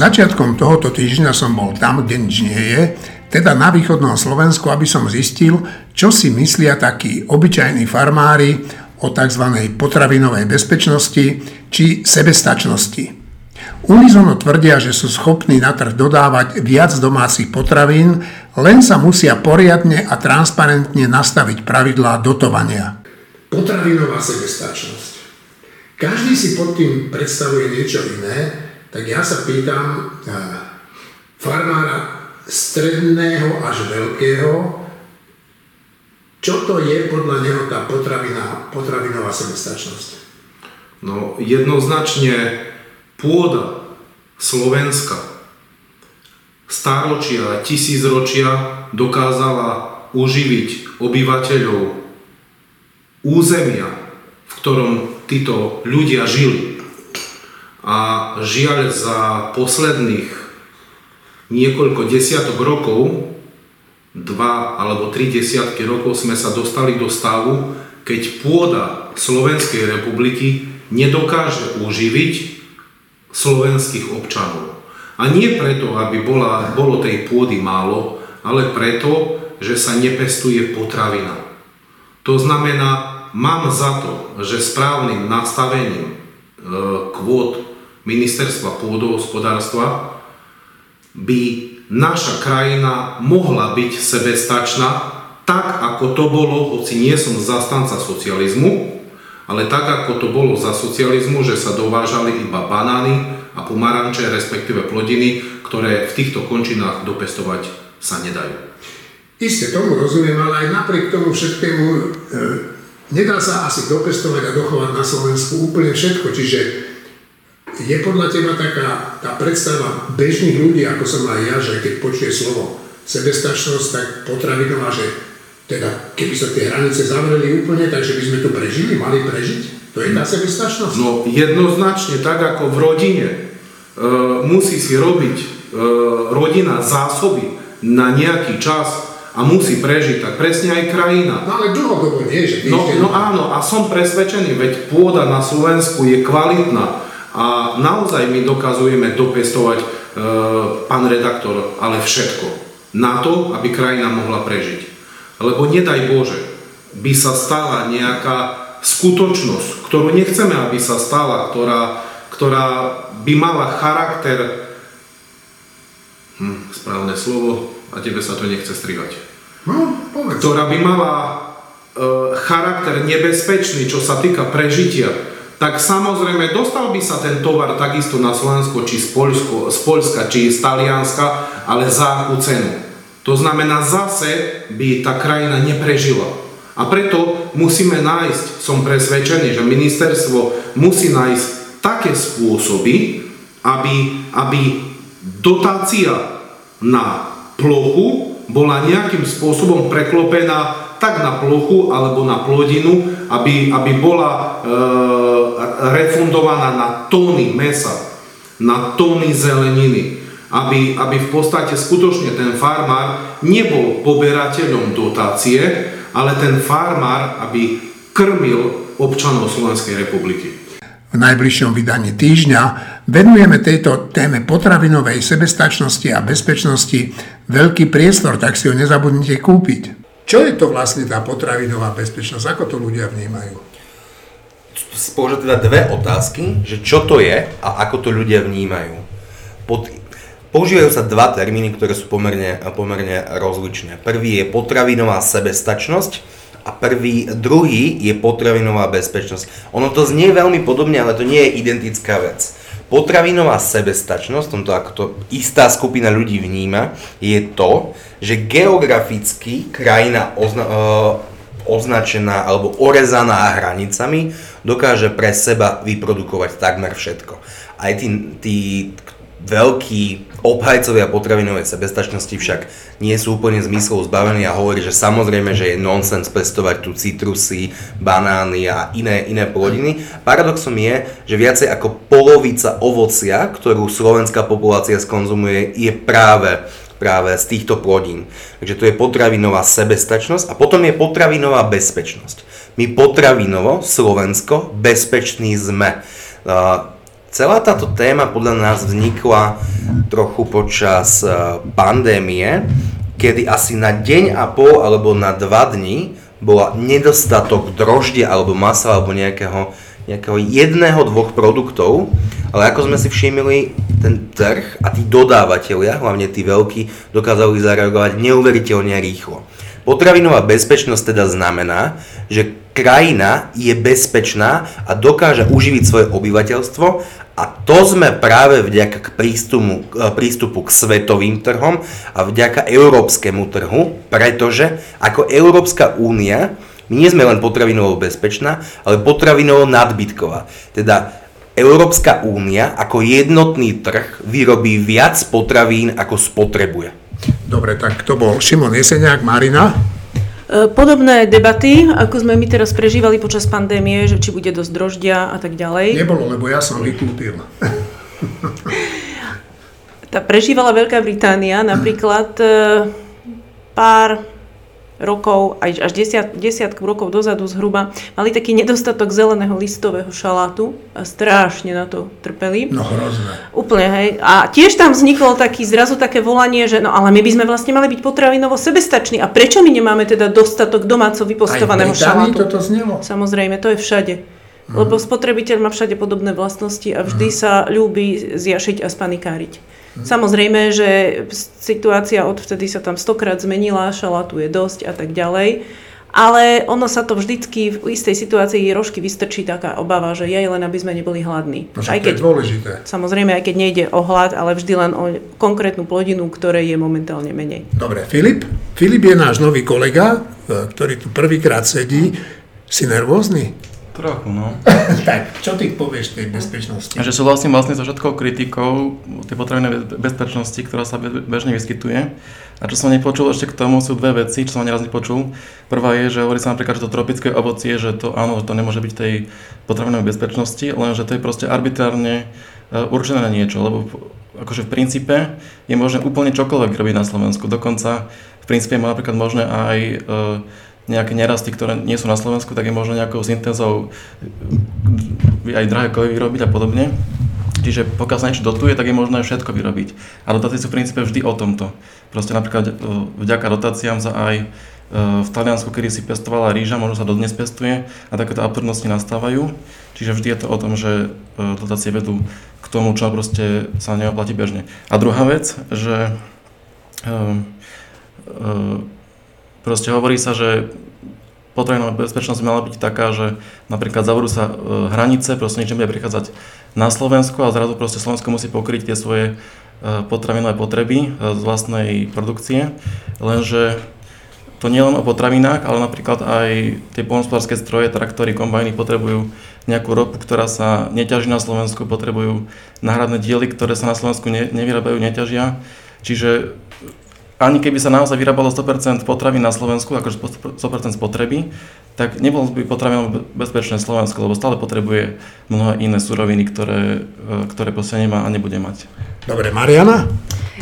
Začiatkom tohoto týždňa som bol tam, kde nič nie je, teda na východnom Slovensku, aby som zistil, čo si myslia takí obyčajní farmári o tzv. potravinovej bezpečnosti či sebestačnosti. Unizono tvrdia, že sú schopní na trh dodávať viac domácich potravín, len sa musia poriadne a transparentne nastaviť pravidlá dotovania. Potravinová sebestačnosť. Každý si pod tým predstavuje niečo iné, tak ja sa pýtam eh, farmára stredného až veľkého, čo to je podľa neho tá potravina, potravinová sebestačnosť? No jednoznačne pôda Slovenska stáročia, tisícročia dokázala uživiť obyvateľov územia, v ktorom títo ľudia žili. A žiaľ za posledných niekoľko desiatok rokov, dva alebo tri desiatky rokov sme sa dostali do stavu, keď pôda Slovenskej republiky nedokáže uživiť slovenských občanov. A nie preto, aby bola, bolo tej pôdy málo, ale preto, že sa nepestuje potravina. To znamená, mám za to, že správnym nastavením e, kvót ministerstva pôdohospodárstva by naša krajina mohla byť sebestačná tak, ako to bolo, hoci nie som zastanca socializmu, ale tak, ako to bolo za socializmu, že sa dovážali iba banány a pomaranče, respektíve plodiny, ktoré v týchto končinách dopestovať sa nedajú. Isté, tomu rozumiem, ale aj napriek tomu všetkému e, nedá sa asi dopestovať a dochovať na Slovensku úplne všetko. Čiže je podľa teba taká tá predstava bežných ľudí, ako som aj ja, že keď počuje slovo sebestačnosť, tak potravinová, že teda keby sa tie hranice zavreli úplne, takže by sme to prežili, mali prežiť? To je tá sebestačnosť? No jednoznačne, tak ako v rodine e, musí si robiť e, rodina zásoby na nejaký čas a musí prežiť, tak presne aj krajina. No ale dlhodobo nie, že no, no áno, a som presvedčený, veď pôda na Slovensku je kvalitná a naozaj my dokazujeme dopestovať, e, pán redaktor, ale všetko. Na to, aby krajina mohla prežiť. Lebo nedaj Bože, by sa stala nejaká skutočnosť, ktorú nechceme, aby sa stala, ktorá, ktorá by mala charakter, hm, správne slovo, a tebe sa to nechce strihať. No, Ktorá by mala e, charakter nebezpečný, čo sa týka prežitia, tak samozrejme dostal by sa ten tovar takisto na Slovensko, či z, Poľsko, z Polska, či z Talianska, ale za akú cenu. To znamená, zase by tá krajina neprežila. A preto musíme nájsť, som presvedčený, že ministerstvo musí nájsť také spôsoby, aby, aby dotácia na plochu bola nejakým spôsobom preklopená tak na plochu alebo na plodinu, aby, aby bola e, refundovaná na tóny mesa, na tóny zeleniny, aby, aby v podstate skutočne ten farmár nebol poberateľom dotácie, ale ten farmár, aby krmil občanov Slovenskej republiky. V najbližšom vydaní týždňa venujeme tejto téme potravinovej sebestačnosti a bezpečnosti veľký priestor, tak si ho nezabudnite kúpiť. Čo je to vlastne tá potravinová bezpečnosť? Ako to ľudia vnímajú? Spoločne teda dve otázky, že čo to je a ako to ľudia vnímajú. Pod, používajú sa dva termíny, ktoré sú pomerne, pomerne rozličné. Prvý je potravinová sebestačnosť a prvý, druhý je potravinová bezpečnosť. Ono to znie veľmi podobne, ale to nie je identická vec. Potravinová sebestačnosť, tomto ako to istá skupina ľudí vníma, je to, že geograficky krajina ozna- e, označená alebo orezaná hranicami dokáže pre seba vyprodukovať takmer všetko. Aj tí, tí veľkí obhajcovia potravinovej sebestačnosti však nie sú úplne zmyslov zbavení a hovorí, že samozrejme, že je nonsens pestovať tu citrusy, banány a iné, iné plodiny. Paradoxom je, že viacej ako polovica ovocia, ktorú slovenská populácia skonzumuje, je práve práve z týchto plodín. Takže to je potravinová sebestačnosť a potom je potravinová bezpečnosť. My potravinovo, Slovensko, bezpeční sme. Celá táto téma podľa nás vznikla trochu počas e, pandémie, kedy asi na deň a pol alebo na dva dní bola nedostatok droždia alebo masa alebo nejakého, nejakého jedného, dvoch produktov, ale ako sme si všimli, ten trh a tí dodávateľia, hlavne tí veľkí, dokázali zareagovať neuveriteľne rýchlo. Potravinová bezpečnosť teda znamená, že krajina je bezpečná a dokáže uživiť svoje obyvateľstvo a to sme práve vďaka k prístupu, prístupu k svetovým trhom a vďaka európskemu trhu, pretože ako Európska únia my nie sme len potravinovo bezpečná, ale potravinovo nadbytková. Teda Európska únia ako jednotný trh vyrobí viac potravín, ako spotrebuje. Dobre, tak to bol Šimon Jeseniak, Marina. E, podobné debaty, ako sme my teraz prežívali počas pandémie, že či bude dosť droždia a tak ďalej. Nebolo, lebo ja som vyklútil. Tá prežívala Veľká Británia napríklad e, pár rokov, aj až desiat, desiatku rokov dozadu zhruba, mali taký nedostatok zeleného listového šalátu a strašne na to trpeli. No hrozné. Úplne, hej. A tiež tam vzniklo taký, zrazu také volanie, že no ale my by sme vlastne mali byť potravinovo sebestační a prečo my nemáme teda dostatok domáco vypostovaného šalátu? toto znelo. Samozrejme, to je všade. Mhm. Lebo spotrebiteľ má všade podobné vlastnosti a vždy mhm. sa ľúbi zjašiť a spanikáriť. Samozrejme, že situácia odvtedy sa tam stokrát zmenila, šalátu je dosť a tak ďalej. Ale ono sa to vždycky v istej situácii rožky vystrčí taká obava, že je len aby sme neboli hladní. No, aj keď, to je dôležité. Samozrejme, aj keď nejde o hlad, ale vždy len o konkrétnu plodinu, ktorej je momentálne menej. Dobre, Filip. Filip je náš nový kolega, e, ktorý tu prvýkrát sedí. Si nervózny? Trochu, no. tak, čo ty povieš tej bezpečnosti? Že súhlasím vlastne so všetkou kritikou tej potravinovej bezpečnosti, ktorá sa bežne vyskytuje. A čo som nepočul ešte k tomu sú dve veci, čo som neraz nepočul. Prvá je, že hovorí sa napríklad, že to tropické ovocie, že to áno, že to nemôže byť tej potravinovej bezpečnosti, len že to je proste arbitrárne e, určené na niečo, lebo akože v princípe je možné úplne čokoľvek robiť na Slovensku. Dokonca v princípe je napríklad možné aj e, nejaké nerasty, ktoré nie sú na Slovensku, tak je možno nejakou syntezou aj drahé kovy vyrobiť a podobne. Čiže pokiaľ sa niečo dotuje, tak je možné všetko vyrobiť. A dotácie sú v princípe vždy o tomto. Proste napríklad e, vďaka dotáciám sa aj e, v Taliansku, kedy si pestovala ríža, možno sa dodnes pestuje a takéto absurdnosti nastávajú. Čiže vždy je to o tom, že e, dotácie vedú k tomu, čo proste sa neoplatí bežne. A druhá vec, že Proste hovorí sa, že potravinová bezpečnosť mala byť taká, že napríklad zavrú sa e, hranice, proste nič nebude prichádzať na Slovensku a zrazu proste Slovensko musí pokryť tie svoje e, potravinové potreby e, z vlastnej produkcie, lenže to nie len o potravinách, ale napríklad aj tie polnospodárske stroje, traktory, kombajny potrebujú nejakú ropu, ktorá sa neťaží na Slovensku, potrebujú náhradné diely, ktoré sa na Slovensku ne, nevyrábajú, neťažia. Čiže ani keby sa naozaj vyrábalo 100% potravy na Slovensku, akože 100% spotreby, tak nebolo by potravinou bezpečné Slovensko, lebo stále potrebuje mnohé iné suroviny, ktoré, e, ktoré proste nemá a nebude mať. Dobre, Mariana?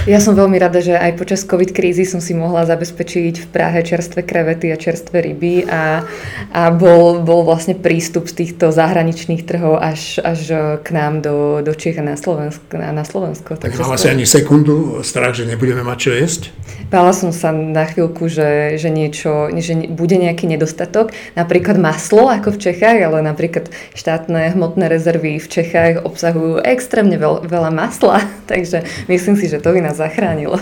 Ja som veľmi rada, že aj počas COVID krízy som si mohla zabezpečiť v Prahe čerstvé krevety a čerstvé ryby a, a bol, bol vlastne prístup z týchto zahraničných trhov až, až k nám do, do Čiech a na Slovensko. Na, na Slovensko. Tak mala si ani sekundu strach, že nebudeme mať čo jesť? Bála som sa na chvíľku, že, že niečo, že bude nejaký nedostatok. Napríklad maslo ako v Čechách, ale napríklad štátne hmotné rezervy v Čechách obsahujú extrémne veľ, veľa masla, takže myslím si, že to by nás zachránilo.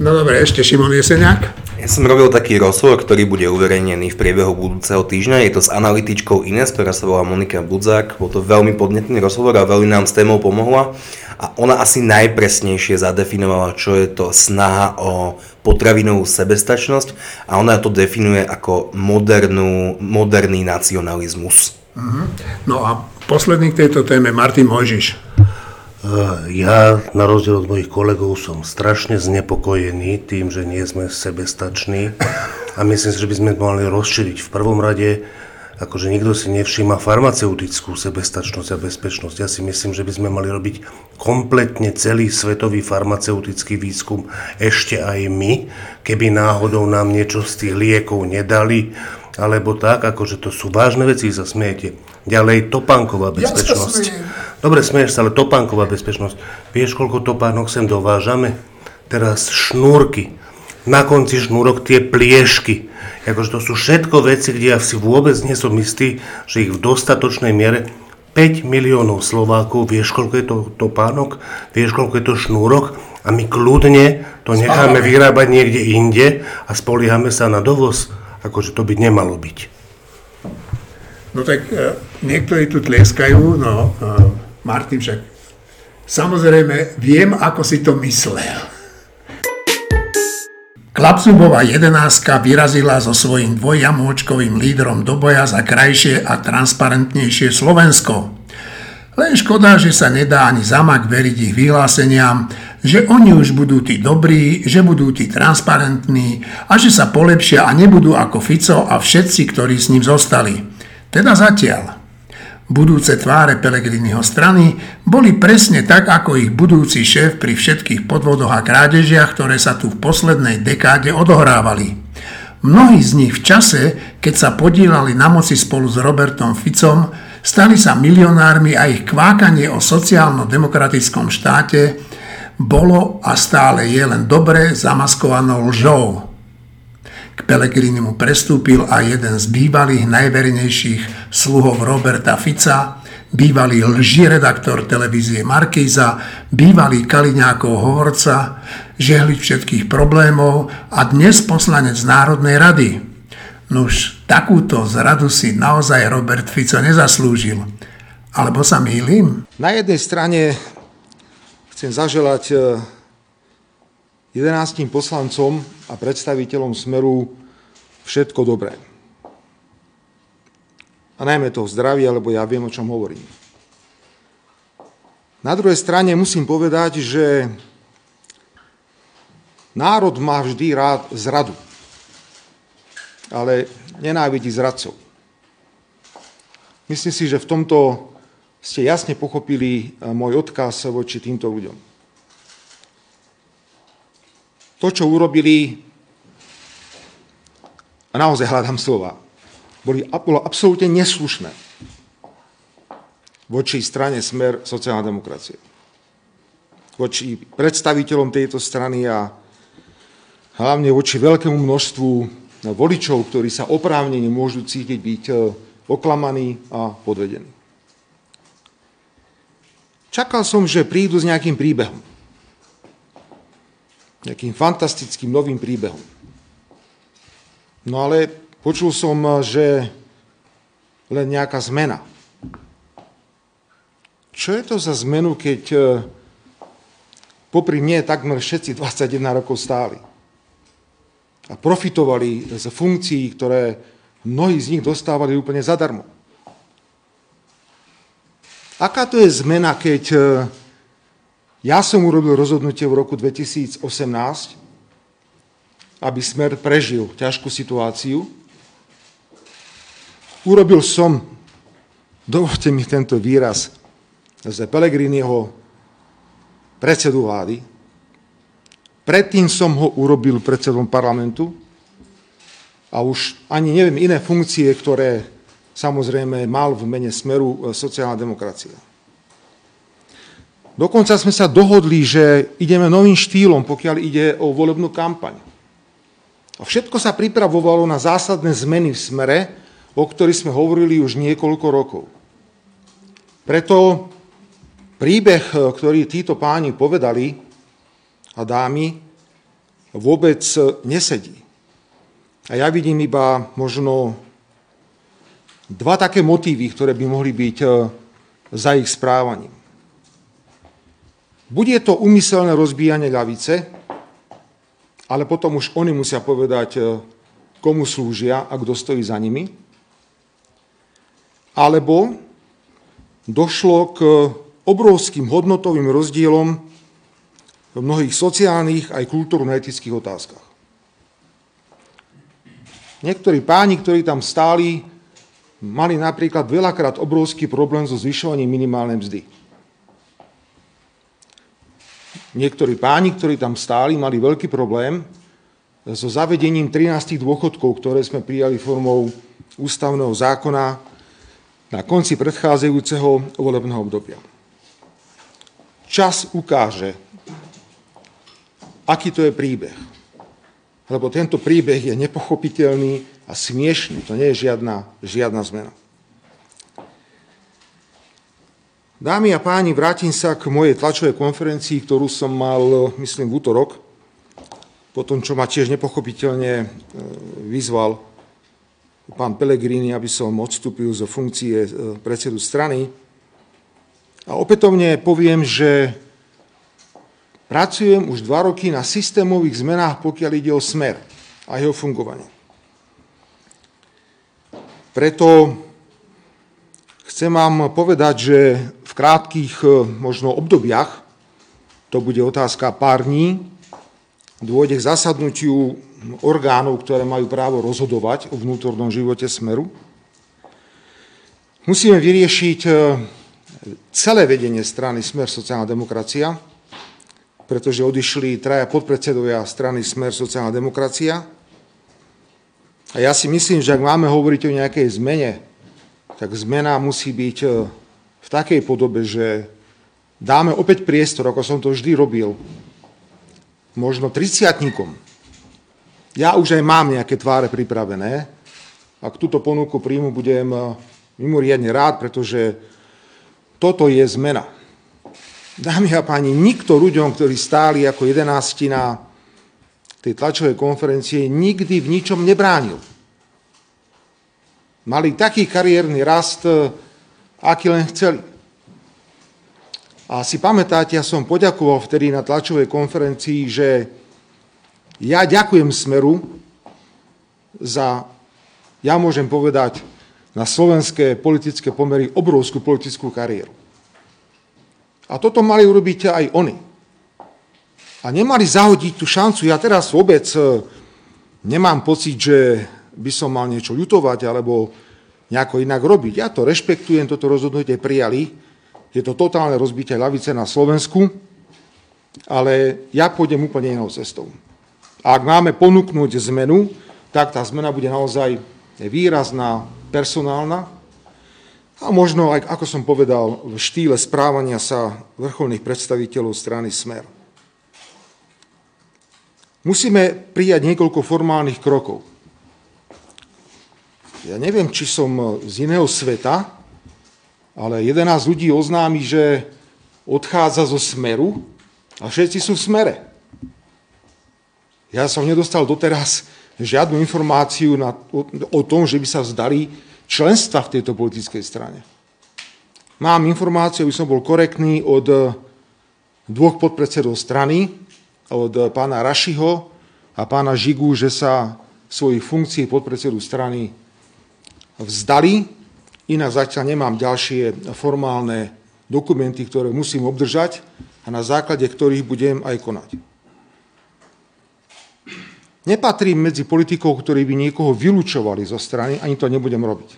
No dobre, ešte Šimon Jeseniak. Ja som robil taký rozhovor, ktorý bude uverejnený v priebehu budúceho týždňa. Je to s analytičkou Ines, ktorá sa volá Monika Budzák. Bol to veľmi podnetný rozhovor a veľmi nám s témou pomohla. A ona asi najpresnejšie zadefinovala, čo je to snaha o potravinovú sebestačnosť a ona to definuje ako modernú, moderný nacionalizmus. Uh-huh. No a posledný k tejto téme Martin Mojžiš. Eh, ja, na rozdiel od mojich kolegov, som strašne znepokojený tým, že nie sme sebestační a myslím si, že by sme mali rozšíriť v prvom rade, akože nikto si nevšíma farmaceutickú sebestačnosť a bezpečnosť. Ja si myslím, že by sme mali robiť kompletne celý svetový farmaceutický výskum ešte aj my, keby náhodou nám niečo z tých liekov nedali, alebo tak, akože to sú vážne veci, sa smiete. Ďalej, topánková bezpečnosť. Ja Dobre, smeješ sa, ale topánková bezpečnosť. Vieš, koľko topánok sem dovážame? Teraz šnúrky. Na konci šnúrok tie pliešky. Jakože to sú všetko veci, kde ja si vôbec nie som istý, že ich v dostatočnej miere 5 miliónov Slovákov, vieš, koľko je to topánok, vieš, koľko je to šnúrok a my kľudne to necháme vyrábať niekde inde a spoliehame sa na dovoz. Akože to by nemalo byť. No tak e, niektorí tu tleskajú, no e, Martin však samozrejme viem, ako si to myslel. Klapzubová jedenáctka vyrazila so svojím dvojjamôčkovým lídrom do boja za krajšie a transparentnejšie Slovensko. Len škoda, že sa nedá ani zamak veriť ich vyhláseniam, že oni už budú tí dobrí, že budú tí transparentní a že sa polepšia a nebudú ako Fico a všetci, ktorí s ním zostali. Teda zatiaľ. Budúce tváre Pelegriniho strany boli presne tak, ako ich budúci šéf pri všetkých podvodoch a krádežiach, ktoré sa tu v poslednej dekáde odohrávali. Mnohí z nich v čase, keď sa podielali na moci spolu s Robertom Ficom, stali sa milionármi a ich kvákanie o sociálno-demokratickom štáte bolo a stále je len dobre zamaskovanou lžou. K Pelegrinimu prestúpil aj jeden z bývalých najvernejších sluhov Roberta Fica, bývalý lžiredaktor televízie Markíza, bývalý Kaliňákov hovorca, žehliť všetkých problémov a dnes poslanec Národnej rady. Nuž, takúto zradu si naozaj Robert Fico nezaslúžil. Alebo sa mýlim? Na jednej strane chcem zaželať 11 poslancom a predstaviteľom Smeru všetko dobré. A najmä toho zdravia, lebo ja viem, o čom hovorím. Na druhej strane musím povedať, že národ má vždy rád zradu, ale nenávidí zradcov. Myslím si, že v tomto ste jasne pochopili môj odkaz voči týmto ľuďom to, čo urobili, a naozaj hľadám slova, boli, bolo absolútne neslušné voči strane Smer sociálna demokracie. Voči predstaviteľom tejto strany a hlavne voči veľkému množstvu voličov, ktorí sa oprávnene môžu cítiť byť e, oklamaní a podvedení. Čakal som, že prídu s nejakým príbehom nejakým fantastickým novým príbehom. No ale počul som, že len nejaká zmena. Čo je to za zmenu, keď e, popri mne takmer všetci 21 rokov stáli a profitovali z funkcií, ktoré mnohí z nich dostávali úplne zadarmo. Aká to je zmena, keď e, ja som urobil rozhodnutie v roku 2018, aby Smer prežil ťažkú situáciu. Urobil som, dovolte mi tento výraz, z Pelegriniho predsedu vlády. Predtým som ho urobil predsedom parlamentu a už ani neviem iné funkcie, ktoré samozrejme mal v mene Smeru sociálna demokracia. Dokonca sme sa dohodli, že ideme novým štýlom, pokiaľ ide o volebnú kampaň. A všetko sa pripravovalo na zásadné zmeny v smere, o ktorých sme hovorili už niekoľko rokov. Preto príbeh, ktorý títo páni povedali a dámy, vôbec nesedí. A ja vidím iba možno dva také motívy, ktoré by mohli byť eh, za ich správaním. Bude to umyselné rozbíjanie ľavice, ale potom už oni musia povedať, e, komu slúžia a kto stojí za nimi. Alebo došlo k obrovským hodnotovým rozdielom v mnohých sociálnych aj kultúrno-etických otázkach. Niektorí páni, ktorí tam stáli, mali napríklad veľakrát obrovský problém so zvyšovaním minimálnej mzdy. Niektorí páni, ktorí tam stáli, mali veľký problém so zavedením 13 dôchodkov, ktoré sme prijali formou ústavného zákona na konci predchádzajúceho volebného obdobia. čas ukáže, aký to je príbeh. Lebo tento príbeh je nepochopiteľný a smiešný. To nie je žiadna, žiadna zmena. Dámy a páni, vrátim sa k mojej tlačovej konferencii, ktorú som mal, myslím, v útorok, po tom, čo ma tiež nepochopiteľne e, vyzval pán Pellegrini, aby som odstúpil zo funkcie e, predsedu strany. A opätovne poviem, že pracujem už dva roky na systémových zmenách, pokiaľ ide o smer a jeho fungovanie. Preto chcem vám povedať, že v krátkých e, možno obdobiach, to bude otázka pár dní, dôjde k zasadnutiu orgánov, ktoré majú právo rozhodovať o vnútornom živote Smeru. Musíme vyriešiť e, celé vedenie strany Smer sociálna demokracia, pretože odišli traja podpredsedovia strany Smer sociálna demokracia. A ja si myslím, že ak máme hovoriť o nejakej zmene, tak zmena musí byť e, takej podobe, že dáme opäť priestor, ako som to vždy robil, možno triciatníkom. Ja už aj mám nejaké tváre pripravené. Ak túto ponuku príjmu, budem eh, mimoriadne rád, pretože toto je zmena. Dámy a páni, nikto ľuďom, ktorí stáli ako jedenástina tej tlačovej konferencie, nikdy v ničom nebránil. Mali taký kariérny rast, eh, aký len chceli. A si pamätáte, ja som poďakoval vtedy na tlačovej konferencii, že ja ďakujem Smeru za, ja môžem povedať, na slovenské politické pomery obrovskú politickú kariéru. A toto mali urobiť aj oni. A nemali zahodiť tú šancu. Ja teraz vôbec e, nemám pocit, že by som mal niečo ľutovať alebo nejako inak robiť. Ja to rešpektujem, toto rozhodnutie prijali. Je to totálne rozbitie ľavice na Slovensku, ale ja pôjdem úplne inou cestou. A ak máme ponúknuť zmenu, tak tá zmena bude naozaj výrazná, personálna a možno, aj, ako som povedal, v štýle správania sa vrcholných predstaviteľov strany Smer. Musíme prijať niekoľko formálnych krokov ja neviem, či som z iného sveta, ale 11 ľudí oznámi, že odchádza zo smeru a všetci sú v smere. Ja som nedostal doteraz žiadnu informáciu na, o, o tom, že by sa vzdali členstva v tejto politickej strane. Mám informáciu, aby som bol korektný, od dvoch podpredsedov strany, od pána Rašiho a pána Žigu, že sa svojich funkcií podpredsedu strany vzdali, inak zatiaľ nemám ďalšie formálne dokumenty, ktoré musím obdržať a na základe ktorých budem aj konať. Nepatrím medzi politikov, ktorí by niekoho vylúčovali zo strany, ani to nebudem robiť.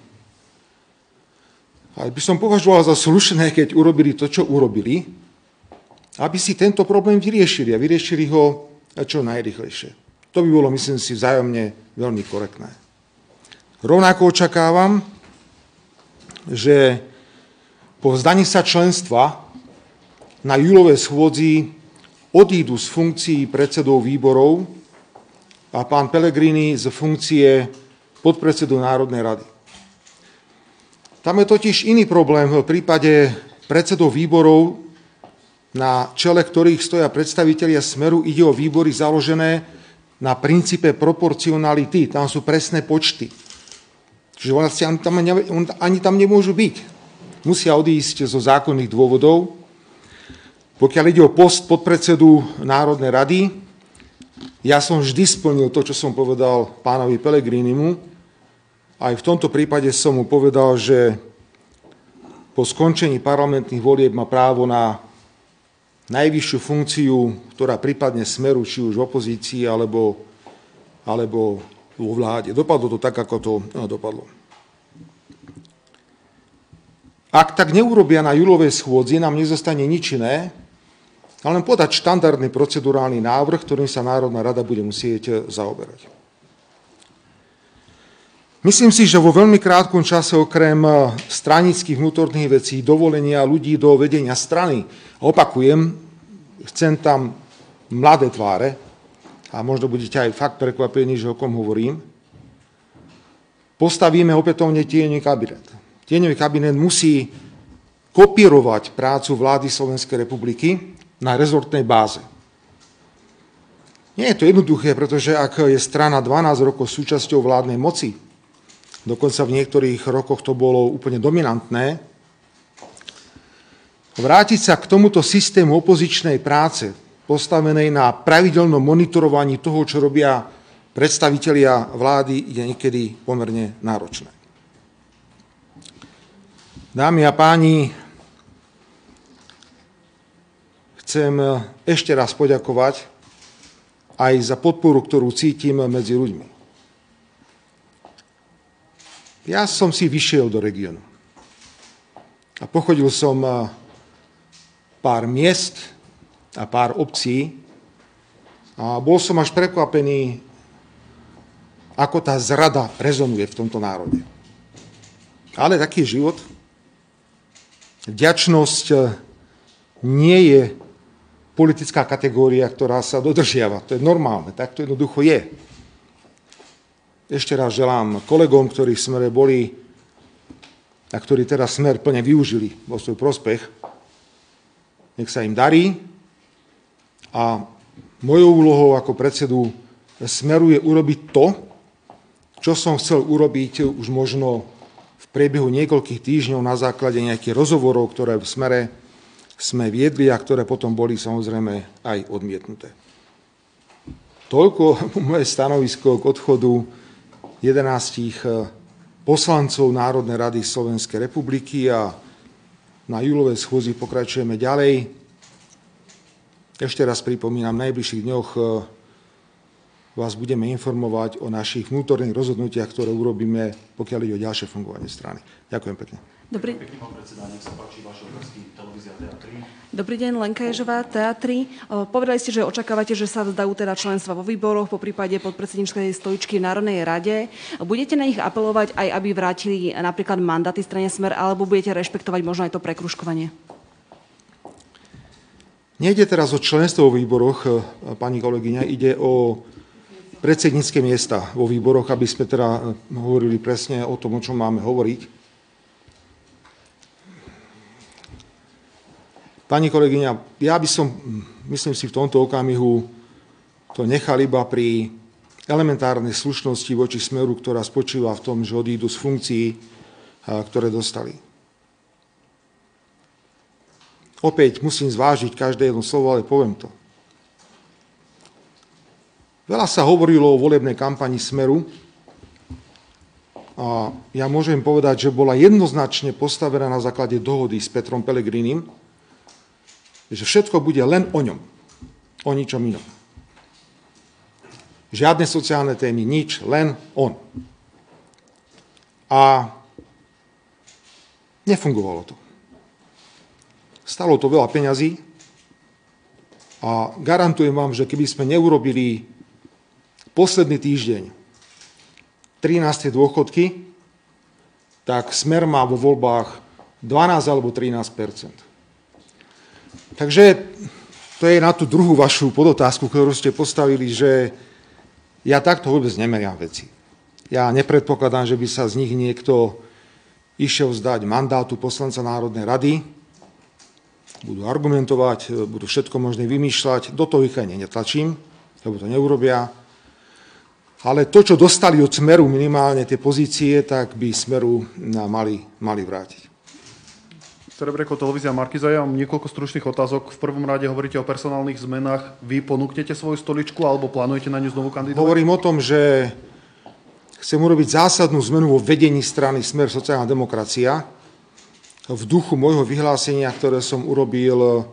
Ale by som považoval za slušné, keď urobili to, čo urobili, aby si tento problém vyriešili a vyriešili ho čo najrychlejšie. To by bolo, myslím si, vzájomne veľmi korektné. Rovnako očakávam, že po vzdaní sa členstva na júlovej schôdzi odídu z funkcií predsedov výborov a pán Pellegrini z funkcie podpredsedu Národnej rady. Tam je totiž iný problém v prípade predsedov výborov, na čele ktorých stoja predstavitelia Smeru, ide o výbory založené na princípe proporcionality. Tam sú presné počty. Čiže vlastne ani tam, ani tam nemôžu byť. Musia odísť zo zákonných dôvodov. Pokiaľ ide o post podpredsedu Národnej rady, ja som vždy splnil to, čo som povedal pánovi Pelegrinimu. Aj v tomto prípade som mu povedal, že po skončení parlamentných volieb má právo na najvyššiu funkciu, ktorá prípadne smeru, či už v opozícii, alebo, alebo vo vláde. Dopadlo to tak, ako to no, dopadlo. Ak tak neurobia na júlovej schôdzi, nám nezostane nič iné, ale len podať štandardný procedurálny návrh, ktorým sa Národná rada bude musieť zaoberať. Myslím si, že vo veľmi krátkom čase okrem stranických vnútorných vecí, dovolenia ľudí do vedenia strany, opakujem, chcem tam mladé tváre, a možno budete aj fakt prekvapení, že o kom hovorím, postavíme opätovne tieňový kabinet. Tieňový kabinet musí kopírovať prácu vlády Slovenskej republiky na rezortnej báze. Nie je to jednoduché, pretože ak je strana 12 rokov súčasťou vládnej moci, dokonca v niektorých rokoch to bolo úplne dominantné, vrátiť sa k tomuto systému opozičnej práce, postavenej na pravidelnom monitorovaní toho, čo robia predstavitelia vlády, je niekedy pomerne náročné. Dámy a páni, chcem ešte raz poďakovať aj za podporu, ktorú cítim medzi ľuďmi. Ja som si vyšiel do regiónu a pochodil som eh, pár miest a pár obcí a bol som až prekvapený, ako tá zrada rezonuje v tomto národe. Ale taký život. Vďačnosť eh, nie je politická kategória, ktorá sa dodržiava. To je normálne, tak to jednoducho je. Ešte raz želám kolegom, ktorí v smere boli a ktorí teraz smer plne využili vo svoj prospech, nech sa im darí a mojou úlohou ako predsedu smeru je urobiť to, čo som chcel urobiť už možno v priebehu niekoľkých týždňov na základe nejakých rozhovorov, ktoré v smere sme viedli a ktoré potom boli samozrejme aj odmietnuté. Toľko moje stanovisko k odchodu 11 eh, poslancov Národnej rady Slovenskej republiky a na júlovej schôzi pokračujeme ďalej. Ešte raz pripomínam, v najbližších dňoch eh, vás budeme informovať o našich vnútorných rozhodnutiach, ktoré urobíme, pokiaľ ide o ďalšie fungovanie strany. Ďakujem pekne. Dobrý... Dobrý deň, Lenka Ježová, Teatry. Povedali ste, že očakávate, že sa vzdajú teda členstva vo výboroch, po prípade podpredsedničkej stoličky v Národnej rade. Budete na nich apelovať aj, aby vrátili napríklad mandáty strane Smer, alebo budete rešpektovať možno aj to prekruškovanie? Nejde teraz o členstvo vo výboroch, e, pani kolegyňa, ide o predsednícke miesta vo výboroch, aby sme teda e, hovorili presne o tom, o čom máme hovoriť. Pani kolegyňa, ja by som, myslím si, v tomto okamihu to nechal iba pri elementárnej slušnosti voči smeru, ktorá spočíva v tom, že odídu z funkcií, ktoré dostali. Opäť musím zvážiť každé jedno slovo, ale poviem to. Veľa sa hovorilo o volebnej kampani Smeru a ja môžem povedať, že bola jednoznačne postavená na základe dohody s Petrom Pelegrinim, že všetko bude len o ňom, o ničom inom. Žiadne sociálne témy, nič, len on. A nefungovalo to. Stalo to veľa peňazí a garantujem vám, že keby sme neurobili posledný týždeň 13. dôchodky, tak smer má vo voľbách 12 alebo 13% Takže to je na tú druhú vašu podotázku, ktorú ste postavili, že ja takto vôbec nemeriam veci. Ja nepredpokladám, že by sa z nich niekto išiel zdať mandátu poslanca Národnej rady, budú argumentovať, budú všetko možné vymýšľať, do toho ich aj netlačím, lebo to neurobia. Ale to, čo dostali od Smeru minimálne tie pozície, tak by Smeru mali, mali vrátiť. Cerebreko, televízia Markiza, ja mám niekoľko stručných otázok. V prvom rade hovoríte o personálnych zmenách. Vy ponúknete svoju stoličku alebo plánujete na ňu znovu kandidovať? Hovorím o tom, že chcem urobiť zásadnú zmenu vo vedení strany Smer sociálna demokracia v duchu môjho vyhlásenia, ktoré som urobil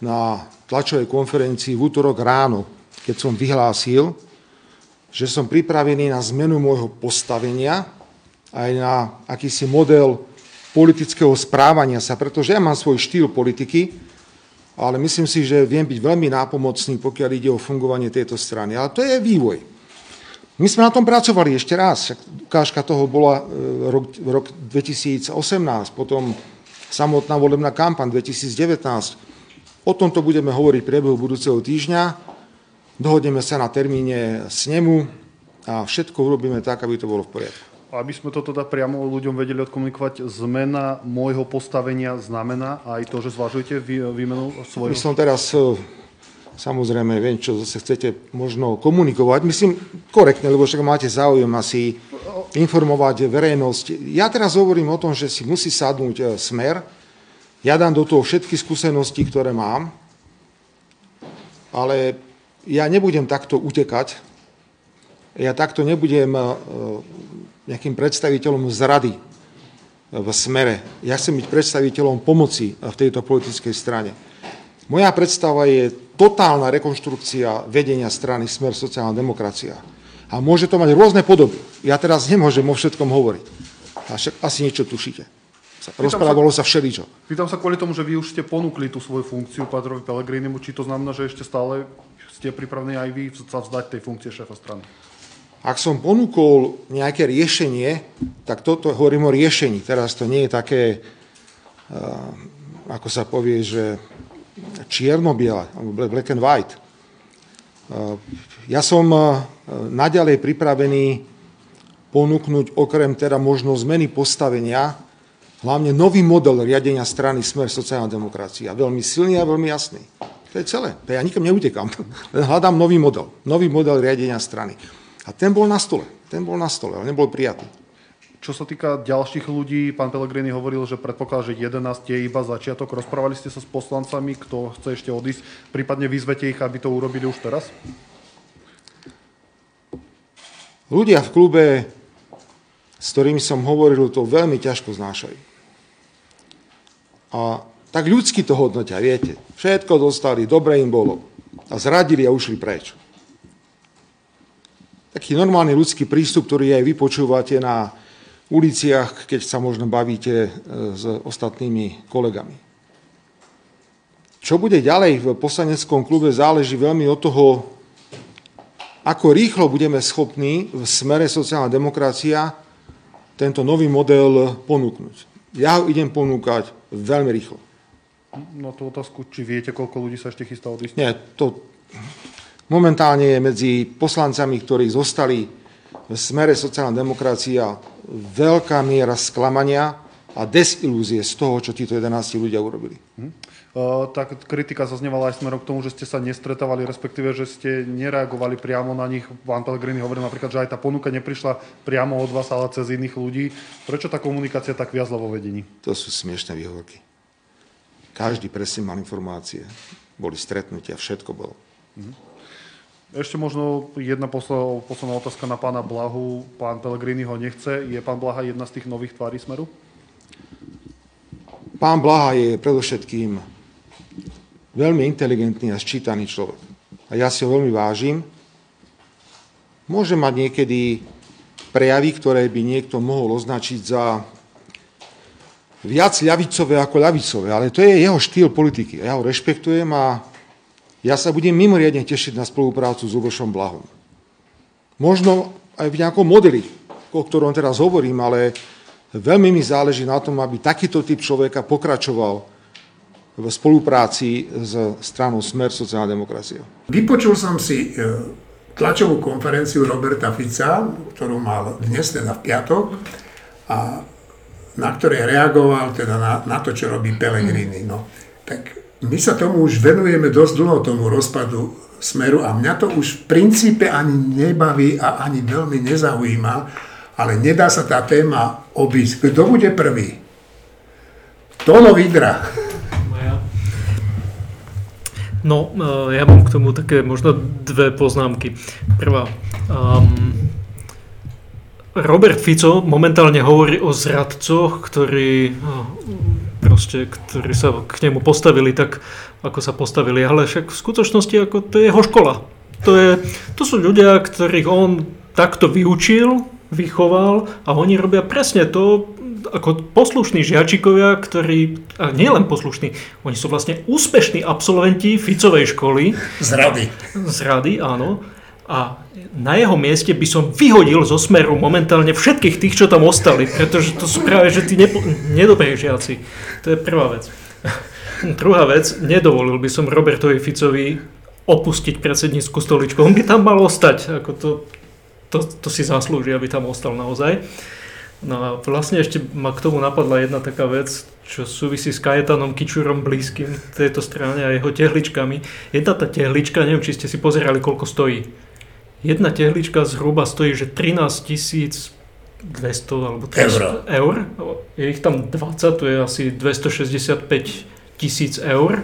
na tlačovej konferencii v útorok ráno, keď som vyhlásil, že som pripravený na zmenu môjho postavenia aj na akýsi model politického správania sa, pretože ja mám svoj štýl politiky, ale myslím si, že viem byť veľmi nápomocný, pokiaľ ide o fungovanie tejto strany. Ale to je vývoj. My sme na tom pracovali ešte raz. Ukážka toho bola e, rok, rok 2018, potom samotná volebná kampaň 2019. O tomto budeme hovoriť v priebehu budúceho týždňa. Dohodneme sa na termíne snemu a všetko urobíme tak, aby to bolo v poriadku. Aby sme to teda priamo ľuďom vedeli odkomunikovať, zmena môjho postavenia znamená aj to, že zvažujete výmenu svojho... Myslím teraz, e, samozrejme, viem, čo zase chcete možno komunikovať. Myslím korektne, lebo však máte záujem asi informovať verejnosť. Ja teraz hovorím o tom, že si musí sadnúť e, smer. Ja dám do toho všetky skúsenosti, ktoré mám, ale ja nebudem takto utekať. Ja takto nebudem e, nejakým predstaviteľom zrady v smere. Ja chcem byť predstaviteľom pomoci v tejto politickej strane. Moja predstava je totálna rekonštrukcia vedenia strany Smer sociálna demokracia. A môže to mať rôzne podoby. Ja teraz nemôžem o všetkom hovoriť. A však asi niečo tušíte. Rozprávalo sa všeličo. Pýtam sa kvôli tomu, že vy už ste ponúkli tú svoju funkciu Patrovi Pelegrinimu, či to znamená, že ešte stále ste pripravení aj vy sa vzdať tej funkcie šéfa strany? Ak som ponúkol nejaké riešenie, tak toto hovorím o riešení. Teraz to nie je také, eh, ako sa povie, že čierno-biela, black and white. Eh, ja som eh, naďalej pripravený ponúknuť okrem teda možno zmeny postavenia hlavne nový model riadenia strany Smer sociálna demokracia. Veľmi silný a veľmi jasný. To je celé. To ja nikam neutekám. Len hľadám nový model. Nový model riadenia strany. A ten bol na stole. Ten bol na stole, ale nebol prijatý. Čo sa týka ďalších ľudí, pán Pellegrini hovoril, že predpokladá, že 11 je iba začiatok. Rozprávali ste sa s poslancami, kto chce ešte odísť, prípadne vyzvete ich, aby to urobili už teraz? Ľudia v klube, s ktorými som hovoril, to veľmi ťažko znášajú. A tak ľudsky to hodnotia, viete. Všetko dostali, dobre im bolo. A zradili a ušli preč taký normálny ľudský prístup, ktorý aj vy počúvate na uliciach, keď sa možno bavíte e, s ostatnými kolegami. Čo bude ďalej v poslaneckom klube záleží veľmi od toho, ako rýchlo budeme schopní v smere sociálna demokracia tento nový model ponúknuť. Ja ho idem ponúkať veľmi rýchlo. No tú otázku, či viete, koľko ľudí sa ešte chystá odísť? Nie, to Momentálne je medzi poslancami, ktorí zostali v smere sociálna demokracia veľká miera sklamania a desilúzie z toho, čo títo 11 ľudia urobili. Hm? Tak kritika zaznievala aj smerom k tomu, že ste sa nestretávali, respektíve, že ste nereagovali priamo na nich. Pán Pellegrini hovoril napríklad, že aj tá ponuka neprišla priamo od vás, ale cez iných ľudí. Prečo tá komunikácia tak viazla vo vedení? To sú smiešné výhovorky. Každý presne mal informácie. Boli stretnutia, všetko bolo. Hm? Ešte možno jedna posledná otázka na pána Blahu. Pán Pellegrini ho nechce. Je pán Blaha jedna z tých nových tvári Smeru? Pán Blaha je predovšetkým veľmi inteligentný a sčítaný človek. A ja si ho veľmi vážim. Môže mať niekedy prejavy, ktoré by niekto mohol označiť za viac ľavicové ako ľavicové, ale to je jeho štýl politiky. Ja ho rešpektujem a ja sa budem mimoriadne tešiť na spoluprácu s Lubošom Blahom. Možno aj v nejakom modeli, o ktorom teraz hovorím, ale veľmi mi záleží na tom, aby takýto typ človeka pokračoval v spolupráci s stranou Smer sociálna demokracia. Vypočul som si e, tlačovú konferenciu Roberta Fica, ktorú mal dnes, teda v piatok, a na ktorej reagoval teda na, na to, čo robí Pellegrini. No, tak my sa tomu už venujeme dosť dlho tomu rozpadu smeru a mňa to už v princípe ani nebaví a ani veľmi nezaujíma, ale nedá sa tá téma obísť. Kto bude prvý? Tono Vidra. No, e, ja mám k tomu také možno dve poznámky. Prvá. Um, Robert Fico momentálne hovorí o zradcoch, ktorí proste, ktorí sa k nemu postavili tak, ako sa postavili. Ale však v skutočnosti ako to je jeho škola. To, je, to sú ľudia, ktorých on takto vyučil, vychoval a oni robia presne to, ako poslušní žiačikovia, ktorí, a nielen poslušní, oni sú vlastne úspešní absolventi Ficovej školy. Z rady. Z rady, áno. A na jeho mieste by som vyhodil zo smeru momentálne všetkých tých, čo tam ostali, pretože to sú práve že tí nepo- žiaci. To je prvá vec. Druhá vec, nedovolil by som Robertovi Ficovi opustiť predsednícku stoličku. On by tam mal ostať. Ako to, to, to si zaslúži, aby tam ostal naozaj. No a vlastne ešte ma k tomu napadla jedna taká vec, čo súvisí s Kajetanom Kičurom blízkym tejto strane a jeho tehličkami. Jedna tá tehlička, neviem, či ste si pozerali, koľko stojí Jedna tehlička zhruba stojí, že 13 tisíc 200 alebo 300 eur. eur. Je ich tam 20, to je asi 265 tisíc eur,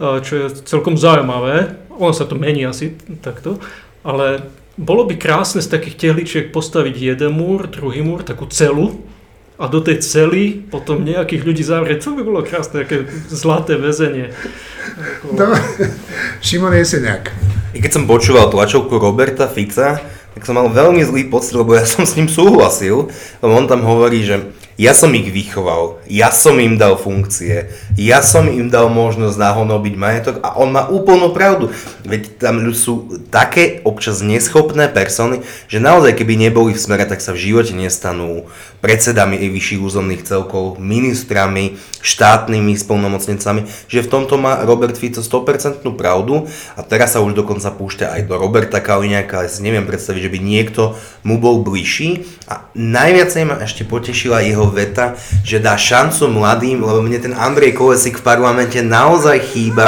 čo je celkom zaujímavé. Ono sa to mení asi takto, ale bolo by krásne z takých tehličiek postaviť jeden múr, druhý múr, takú celu a do tej cely potom nejakých ľudí zavrieť. To by bolo krásne, také zlaté väzenie. No, Šimon Jeseniak. I keď som počúval tlačovku Roberta Fica, tak som mal veľmi zlý pocit, lebo ja som s ním súhlasil, lebo on tam hovorí, že ja som ich vychoval, ja som im dal funkcie, ja som im dal možnosť nahonobiť majetok a on má úplnú pravdu. Veď tam sú také občas neschopné persony, že naozaj keby neboli v smere, tak sa v živote nestanú predsedami vyšších územných celkov, ministrami, štátnymi spolnomocnencami, že v tomto má Robert Fico 100% pravdu a teraz sa už dokonca púšťa aj do Roberta Kaliňáka, ale si neviem predstaviť, že by niekto mu bol bližší a najviac ma ešte potešila jeho jeho veta, že dá šancu mladým, lebo mne ten Andrej Kolesik v parlamente naozaj chýba.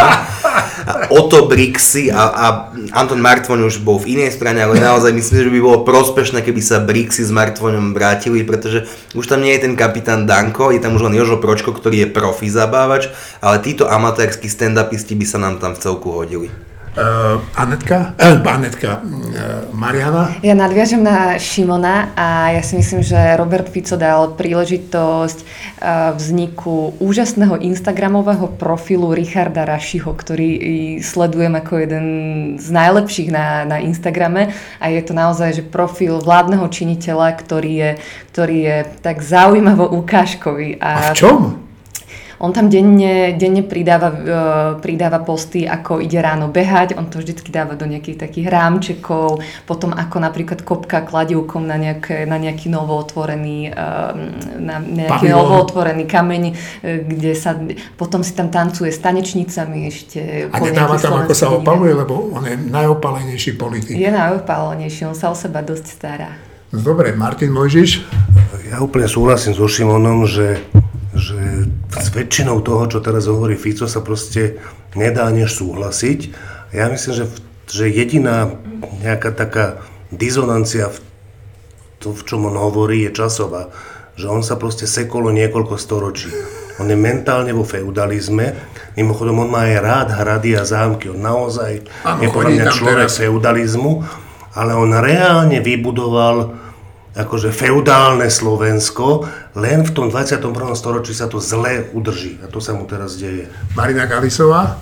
A Oto Brixy a, a Anton Martvoň už bol v inej strane, ale naozaj myslím, že by bolo prospešné, keby sa Brixy s Martvoňom vrátili, pretože už tam nie je ten kapitán Danko, je tam už len Jožo Pročko, ktorý je profi zabávač, ale títo amatérskí stand-upisti by sa nám tam v celku hodili. Uh, Anetka, uh, Anetka, uh, Mariana? Ja nadviažem na Šimona a ja si myslím, že Robert Fico dal príležitosť uh, vzniku úžasného Instagramového profilu Richarda Rašiho, ktorý sledujem ako jeden z najlepších na, na Instagrame a je to naozaj že profil vládneho činiteľa, ktorý je, ktorý je tak zaujímavo ukážkový. A, a v čom? On tam denne, denne pridáva, uh, pridáva posty, ako ide ráno behať, on to vždycky dáva do nejakých takých rámčekov, potom ako napríklad kopka kladivkom na, nejaké, na nejaký novootvorený, uh, na nejaký Pavilon. novootvorený kameň, uh, kde sa, potom si tam tancuje s tanečnicami ešte. A nedáva tam, ako sa opaluje, lebo on je najopalenejší politik. Je najopalenejší, on sa o seba dosť stará. Dobre, Martin Mojžiš? Ja úplne súhlasím so Šimonom, že že s väčšinou toho, čo teraz hovorí Fico, sa proste nedá než súhlasiť. Ja myslím, že, že jediná nejaká taká dizonancia v to, v čom on hovorí, je časová. Že on sa proste sekolo niekoľko storočí. On je mentálne vo feudalizme. Mimochodom, on má aj rád hrady a zámky. On naozaj ano, je podľa mňa človek teraz. feudalizmu, ale on reálne vybudoval akože feudálne Slovensko, len v tom 21. storočí sa to zle udrží. A to sa mu teraz deje. Marina Galisová?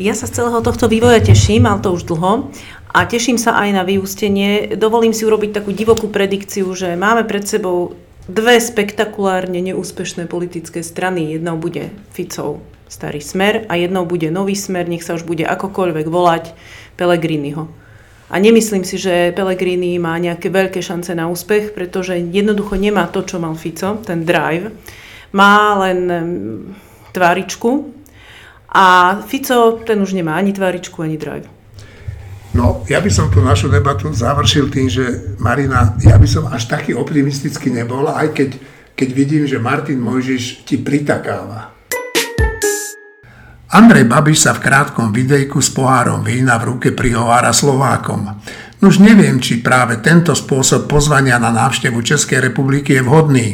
Ja sa z celého tohto vývoja teším, mal to už dlho. A teším sa aj na vyústenie. Dovolím si urobiť takú divokú predikciu, že máme pred sebou dve spektakulárne neúspešné politické strany. Jednou bude Ficov starý smer a jednou bude nový smer, nech sa už bude akokoľvek volať Pelegriniho. A nemyslím si, že Pellegrini má nejaké veľké šance na úspech, pretože jednoducho nemá to, čo mal Fico, ten drive. Má len tváričku a Fico ten už nemá ani tváričku, ani drive. No, ja by som tú našu debatu završil tým, že Marina, ja by som až taký optimistický nebol, aj keď, keď vidím, že Martin Mojžiš ti pritakáva. Andrej Babiš sa v krátkom videjku s pohárom vína v ruke prihovára Slovákom. Už neviem, či práve tento spôsob pozvania na návštevu Českej republiky je vhodný.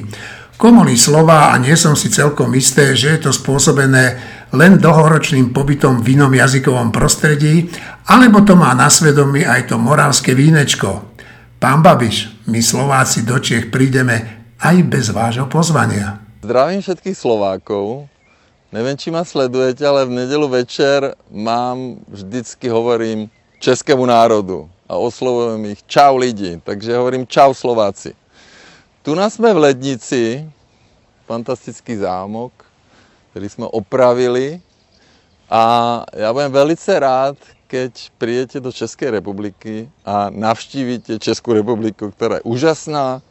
Komuní slova a nie som si celkom isté, že je to spôsobené len dlhoročným pobytom v inom jazykovom prostredí, alebo to má na svedomí aj to morálske vínečko. Pán Babiš, my Slováci do Čech prídeme aj bez vášho pozvania. Zdravím všetkých Slovákov, Neviem, či ma sledujete, ale v nedelu večer mám, vždycky hovorím českému národu a oslovujem ich čau lidi, takže hovorím čau Slováci. Tu nás sme v Lednici, fantastický zámok, ktorý jsme opravili a já budem velice rád, keď prídete do Českej republiky a navštívite Českú republiku, ktorá je úžasná,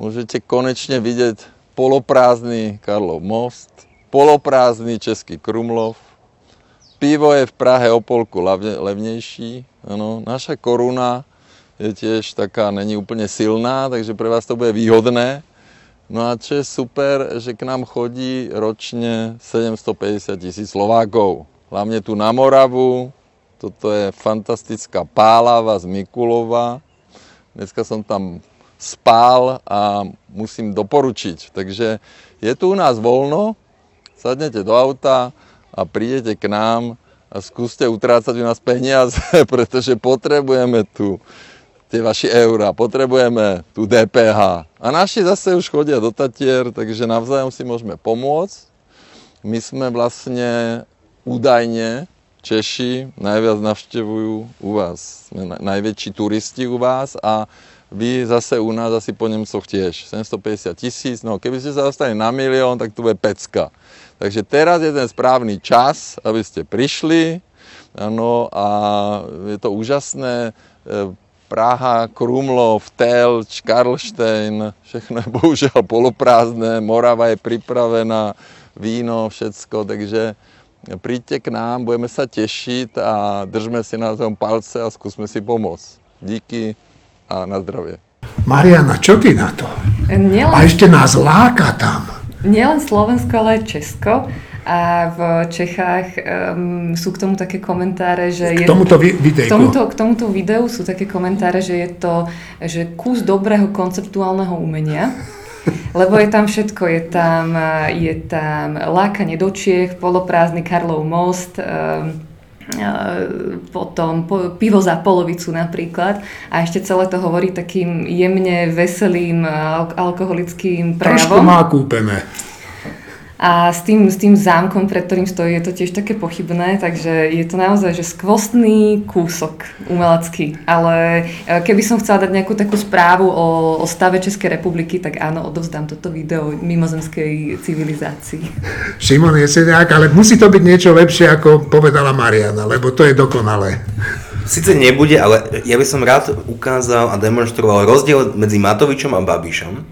môžete konečne vidieť poloprázdny Karlov most, poloprázdny Český Krumlov, pivo je v Prahe o polku levnejší, ano, naša koruna je tiež taká, není úplne silná, takže pre vás to bude výhodné. No a čo je super, že k nám chodí ročne 750 tisíc Slovákov. Hlavne tu na Moravu, toto je fantastická pálava z Mikulova. Dneska som tam spál a musím doporučiť. Takže je tu u nás voľno, sadnete do auta a prídete k nám a skúste utrácať u nás peniaze, pretože potrebujeme tu tie vaše eurá, potrebujeme tu DPH. A naši zase už chodia do Tatier, takže navzájom si môžeme pomôcť. My sme vlastne údajne Češi najviac navštevujú u vás. Sme najväčší turisti u vás a vy zase u nás asi po Nemcoch tiež. 750 tisíc, no keby ste sa dostali na milión, tak to bude pecka. Takže teraz je ten správny čas, aby ste prišli, ano, a je to úžasné. E, Praha, Krumlov, Telč, Karlštejn, všechno je bohužiaľ poloprázdne, Morava je pripravená, víno, všetko, takže príďte k nám, budeme sa tešiť a držme si na tom palce a skúsme si pomôcť. Díky a na zdravie. Mariana, čo ty na to? Nielen, A ešte nás láka tam. Nielen Slovensko, ale aj Česko. A v Čechách um, sú k tomu také komentáre, že... K je- tomuto videjku. K tomuto, k tomuto videu sú také komentáre, že je to že kus dobrého konceptuálneho umenia. Lebo je tam všetko, je tam, je tam lákanie do Čiech, poloprázdny Karlov most, um, potom po, pivo za polovicu napríklad a ešte celé to hovorí takým jemne veselým al- alkoholickým Trošku prejavom. má kúpené. A s tým, s tým zámkom, pred ktorým stojí, je to tiež také pochybné, takže je to naozaj že skvostný kúsok umelecký. Ale e, keby som chcela dať nejakú takú správu o, o stave Českej republiky, tak áno, odovzdám toto video mimozemskej civilizácii. Šimon je sedák, ale musí to byť niečo lepšie, ako povedala Mariana, lebo to je dokonalé. Sice nebude, ale ja by som rád ukázal a demonstroval rozdiel medzi Matovičom a Babišom.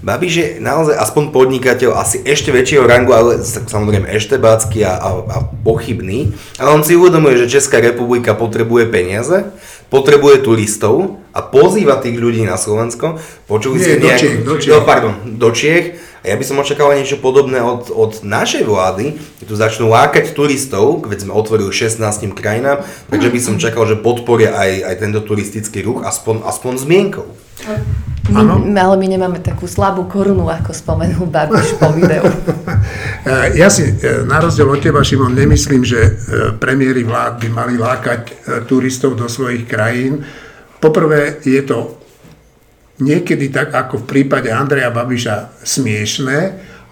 Babiš je naozaj aspoň podnikateľ asi ešte väčšieho rangu, ale sa- samozrejme eštebácky a, a, a pochybný. Ale on si uvedomuje, že Česká republika potrebuje peniaze, potrebuje turistov a pozýva tých ľudí na Slovensko. Počuli Nie, ste do nejak- Čiech, do Čiech. No, pardon, do Čiech. A ja by som očakával niečo podobné od, od našej vlády, že tu začnú lákať turistov, veď sme otvorili 16 krajinám, takže by som čakal, že podporia aj, aj tento turistický ruch, aspoň, aspoň zmienkou. My, ale my nemáme takú slabú korunu, ako spomenul Babiš po videu. E, Ja si e, na rozdiel od teba, Šimon, nemyslím, že e, premiéry vlád by mali lákať turistov do svojich krajín. Poprvé je to niekedy tak, ako v prípade Andreja Babiša, smiešné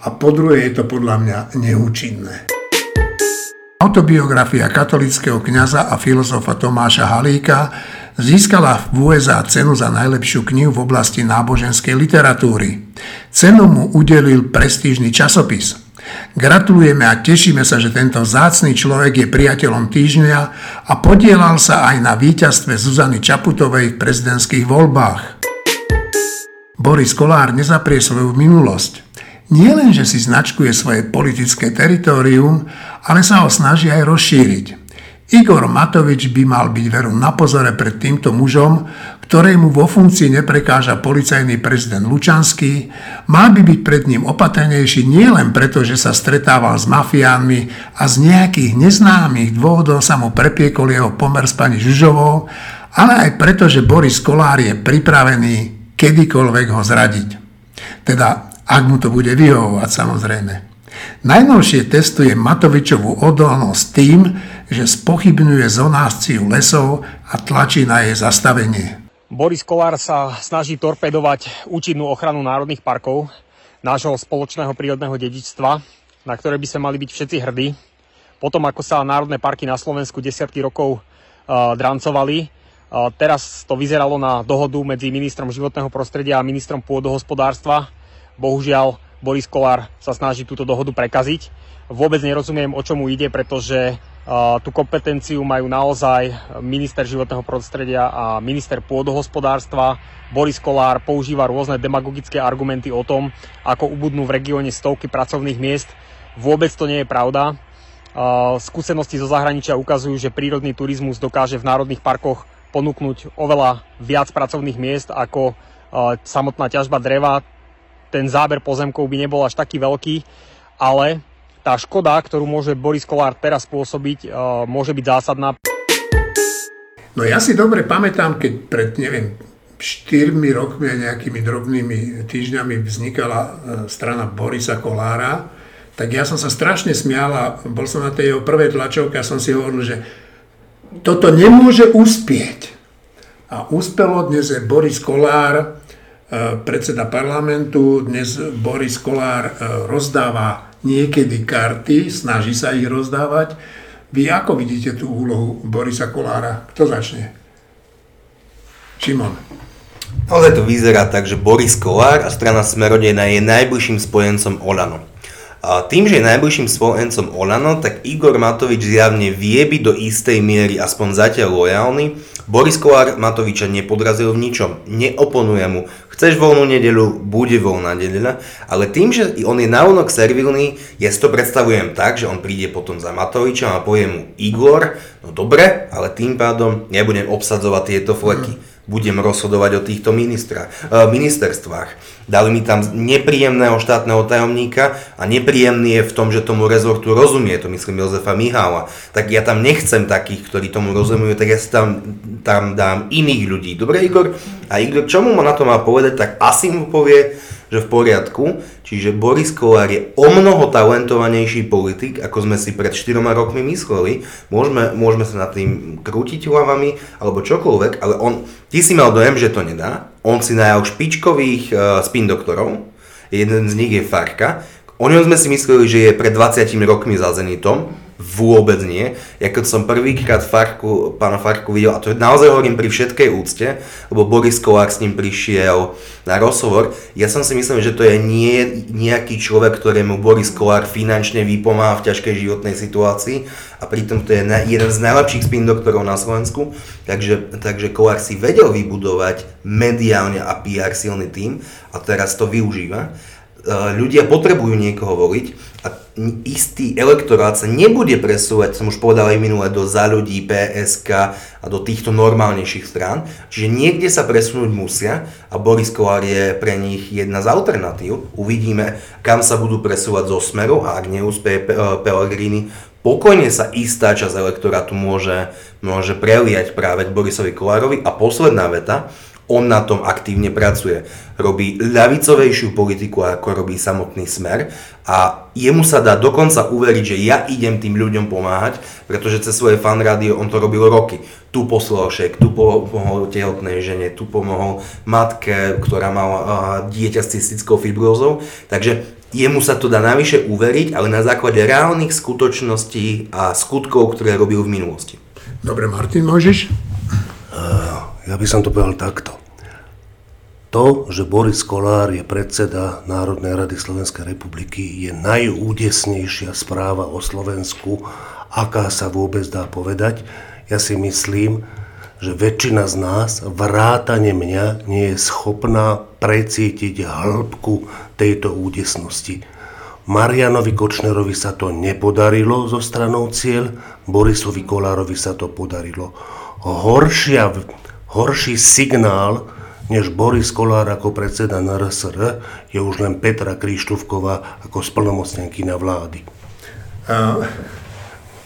a po druhé je to podľa mňa neúčinné. Autobiografia katolického kňaza a filozofa Tomáša Halíka získala v USA cenu za najlepšiu knihu v oblasti náboženskej literatúry. Cenu mu udelil prestížny časopis. Gratulujeme a tešíme sa, že tento vzácny človek je priateľom týždňa a podielal sa aj na víťazstve Zuzany Čaputovej v prezidentských voľbách. Boris Kolár nezaprie svoju minulosť. Nie len, že si značkuje svoje politické teritorium, ale sa ho snaží aj rozšíriť. Igor Matovič by mal byť veru na pozore pred týmto mužom, ktorému vo funkcii neprekáža policajný prezident Lučanský, mal by byť pred ním opatrnejší nielen preto, že sa stretával s mafiánmi a z nejakých neznámych dôvodov sa mu prepiekol jeho pomer s pani Žužovou, ale aj preto, že Boris Kolár je pripravený kedykoľvek ho zradiť. Teda, ak mu to bude vyhovovať samozrejme. Najnovšie testuje Matovičovú odolnosť tým, že spochybňuje zonáciu lesov a tlačí na jej zastavenie. Boris Kolár sa snaží torpedovať účinnú ochranu národných parkov, nášho spoločného prírodného dedičstva, na ktoré by sme mali byť všetci hrdí. Potom, ako sa národné parky na Slovensku desiatky rokov uh, drancovali, uh, teraz to vyzeralo na dohodu medzi ministrom životného prostredia a ministrom pôdohospodárstva. Bohužiaľ, Boris Kolár sa snaží túto dohodu prekaziť. Vôbec nerozumiem, o čomu ide, pretože tú kompetenciu majú naozaj minister životného prostredia a minister pôdohospodárstva. Boris Kolár používa rôzne demagogické argumenty o tom, ako ubudnú v regióne stovky pracovných miest. Vôbec to nie je pravda. Skúsenosti zo zahraničia ukazujú, že prírodný turizmus dokáže v národných parkoch ponúknuť oveľa viac pracovných miest ako samotná ťažba dreva. Ten záber pozemkov by nebol až taký veľký, ale tá škoda, ktorú môže Boris Kolár teraz spôsobiť, môže byť zásadná. No ja si dobre pamätám, keď pred, neviem, 4 rokmi a nejakými drobnými týždňami vznikala e, strana Borisa Kolára, tak ja som sa strašne smial a bol som na tej jeho prvej tlačovke a som si hovoril, že toto nemôže uspieť. A uspelo dnes je Boris Kolár, e, predseda parlamentu, dnes Boris Kolár e, rozdáva niekedy karty, snaží sa ich rozdávať. Vy ako vidíte tú úlohu Borisa Kolára? Kto začne? Šimon. Ale to vyzerá tak, že Boris Kolár a strana Smerodejna je najbližším spojencom Olano. A tým, že je najbližším spojencom Olano, tak Igor Matovič zjavne vie byť do istej miery aspoň zatiaľ lojálny. Boris Kolár Matoviča nepodrazil v ničom, neoponuje mu. Chceš voľnú nedelu, bude voľná nedeľa, ale tým, že on je naonok servilný, ja si to predstavujem tak, že on príde potom za Matovičom a povie mu Igor, no dobre, ale tým pádom nebudem obsadzovať tieto fleky. Mm budem rozhodovať o týchto ministra, e, ministerstvách. Dali mi tam nepríjemného štátneho tajomníka a nepríjemný je v tom, že tomu rezortu rozumie, to myslím Jozefa Mihála. Tak ja tam nechcem takých, ktorí tomu rozumujú, tak ja si tam, tam dám iných ľudí. Dobre Igor? A Igor, čo mu na to má povedať, tak asi mu povie, že v poriadku, čiže Boris Kolár je o mnoho talentovanejší politik, ako sme si pred 4 rokmi mysleli. Môžeme, môžeme sa nad tým krútiť hlavami alebo čokoľvek, ale on, ty si mal dojem, že to nedá. On si najal špičkových uh, spin doktorov, jeden z nich je Farka. O ňom sme si mysleli, že je pred 20 rokmi za Zenitom, Vôbec nie. Ja keď som prvýkrát Farku, pána Farku videl, a to naozaj hovorím pri všetkej úcte, lebo Boris Kolák s ním prišiel na rozhovor, ja som si myslel, že to je nie, nejaký človek, ktorému Boris Kolár finančne vypomáha v ťažkej životnej situácii a pritom to je jeden z najlepších spin doktorov na Slovensku, takže, takže Kolár si vedel vybudovať mediálne a PR silný tým a teraz to využíva. Ľudia potrebujú niekoho voliť a istý elektorát sa nebude presúvať, som už povedal aj minule, do za ľudí, PSK a do týchto normálnejších strán. Čiže niekde sa presunúť musia a Boris Kolár je pre nich jedna z alternatív. Uvidíme, kam sa budú presúvať zo smeru a ak neúspeje Pellegrini, pokojne sa istá časť elektorátu môže, môže preliať práve k Borisovi Kolárovi. A posledná veta, on na tom aktívne pracuje. Robí ľavicovejšiu politiku, ako robí samotný smer a jemu sa dá dokonca uveriť, že ja idem tým ľuďom pomáhať, pretože cez svoje fan rádio on to robil roky. Tu poslal šek, tu pomohol tehotnej žene, tu pomohol matke, ktorá mala dieťa s cystickou fibrózou. Takže jemu sa to dá navyše uveriť, ale na základe reálnych skutočností a skutkov, ktoré robil v minulosti. Dobre, Martin, môžeš? Ja by som to povedal takto. To, že Boris Kolár je predseda Národnej rady Slovenskej republiky, je najúdesnejšia správa o Slovensku, aká sa vôbec dá povedať. Ja si myslím, že väčšina z nás, vrátane mňa, nie je schopná precítiť hĺbku tejto údesnosti. Marianovi Kočnerovi sa to nepodarilo zo stranou cieľ, Borisovi Kolárovi sa to podarilo. Horšia Horší signál, než Boris Kolár ako predseda NRSR, je už len Petra Krištúvková ako splnomocnenky na vlády. Uh,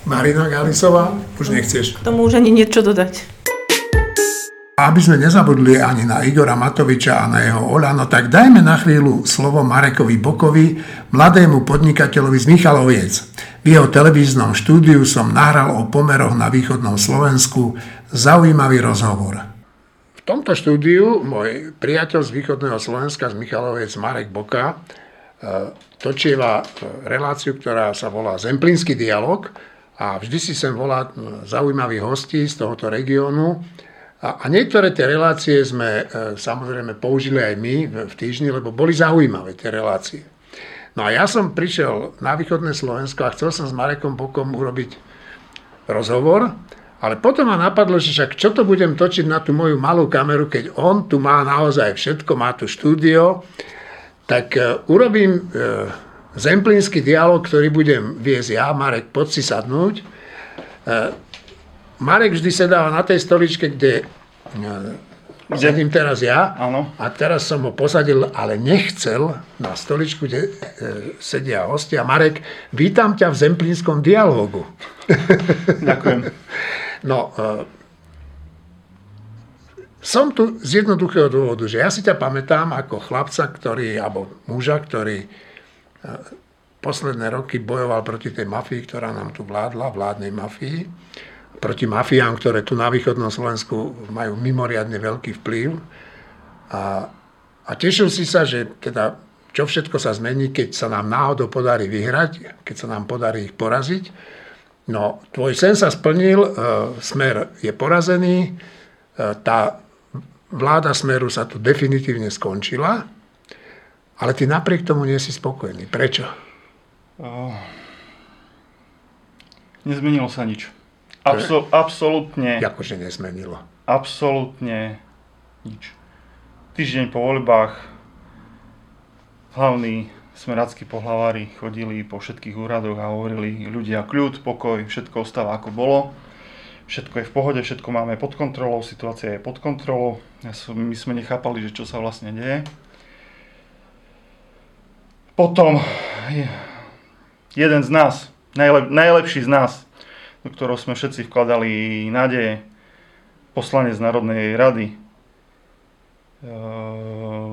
Marina Galisová, už nechceš? K tomu už ani niečo dodať. Aby sme nezabudli ani na Igora Matoviča a na jeho Olano, tak dajme na chvíľu slovo Marekovi Bokovi, mladému podnikateľovi z Michaloviec. V jeho televíznom štúdiu som nahral o pomeroch na východnom Slovensku zaujímavý rozhovor. V tomto štúdiu môj priateľ z východného Slovenska, z Michalovec, Marek Boka, e, točieva e, reláciu, ktorá sa volá Zemplínsky dialog a vždy si sem volá zaujímavých hostí z tohoto regiónu. A, niektoré tie relácie sme e, samozrejme použili aj my v týždni, lebo boli zaujímavé tie relácie. No a ja som prišiel na východné Slovensko a chcel som s Marekom Bokom urobiť rozhovor, ale potom ma napadlo, že však čo to budem točiť na tú moju malú kameru, keď on tu má naozaj všetko, má tu štúdio, tak uh, urobím uh, zemplínsky dialog, ktorý budem viesť ja, Marek, poď si sadnúť. Uh, Marek vždy sedáva na tej stoličke, kde kde? Sedím teraz ja Áno. a teraz som ho posadil, ale nechcel na stoličku, kde e, sedia hostia. Marek, vítam ťa v Zemplínskom dialógu. Ďakujem. no, e, som tu z jednoduchého dôvodu, že ja si ťa pamätám ako chlapca, ktorý, alebo muža, ktorý e, posledné roky bojoval proti tej mafii, ktorá nám tu vládla, vládnej mafii proti mafiám, ktoré tu na východnom Slovensku majú mimoriadne veľký vplyv. A, a tešil si sa, že teda čo všetko sa zmení, keď sa nám náhodou podarí vyhrať, keď sa nám podarí ich poraziť. No, tvoj sen sa splnil, e, smer je porazený, e, tá vláda smeru sa tu definitívne skončila, ale ty napriek tomu nie si spokojný. Prečo? Uh, nezmenilo sa nič. Absol, absolútne. Akože nezmenilo. Absolútne nič. Týždeň po voľbách hlavní smeráckí pohlavári chodili po všetkých úradoch a hovorili ľudia kľud, pokoj, všetko ostáva ako bolo. Všetko je v pohode, všetko máme pod kontrolou, situácia je pod kontrolou. My sme nechápali, že čo sa vlastne deje. Potom jeden z nás, najlep, najlepší z nás, do ktorého sme všetci vkladali nádeje, poslanec Národnej rady e,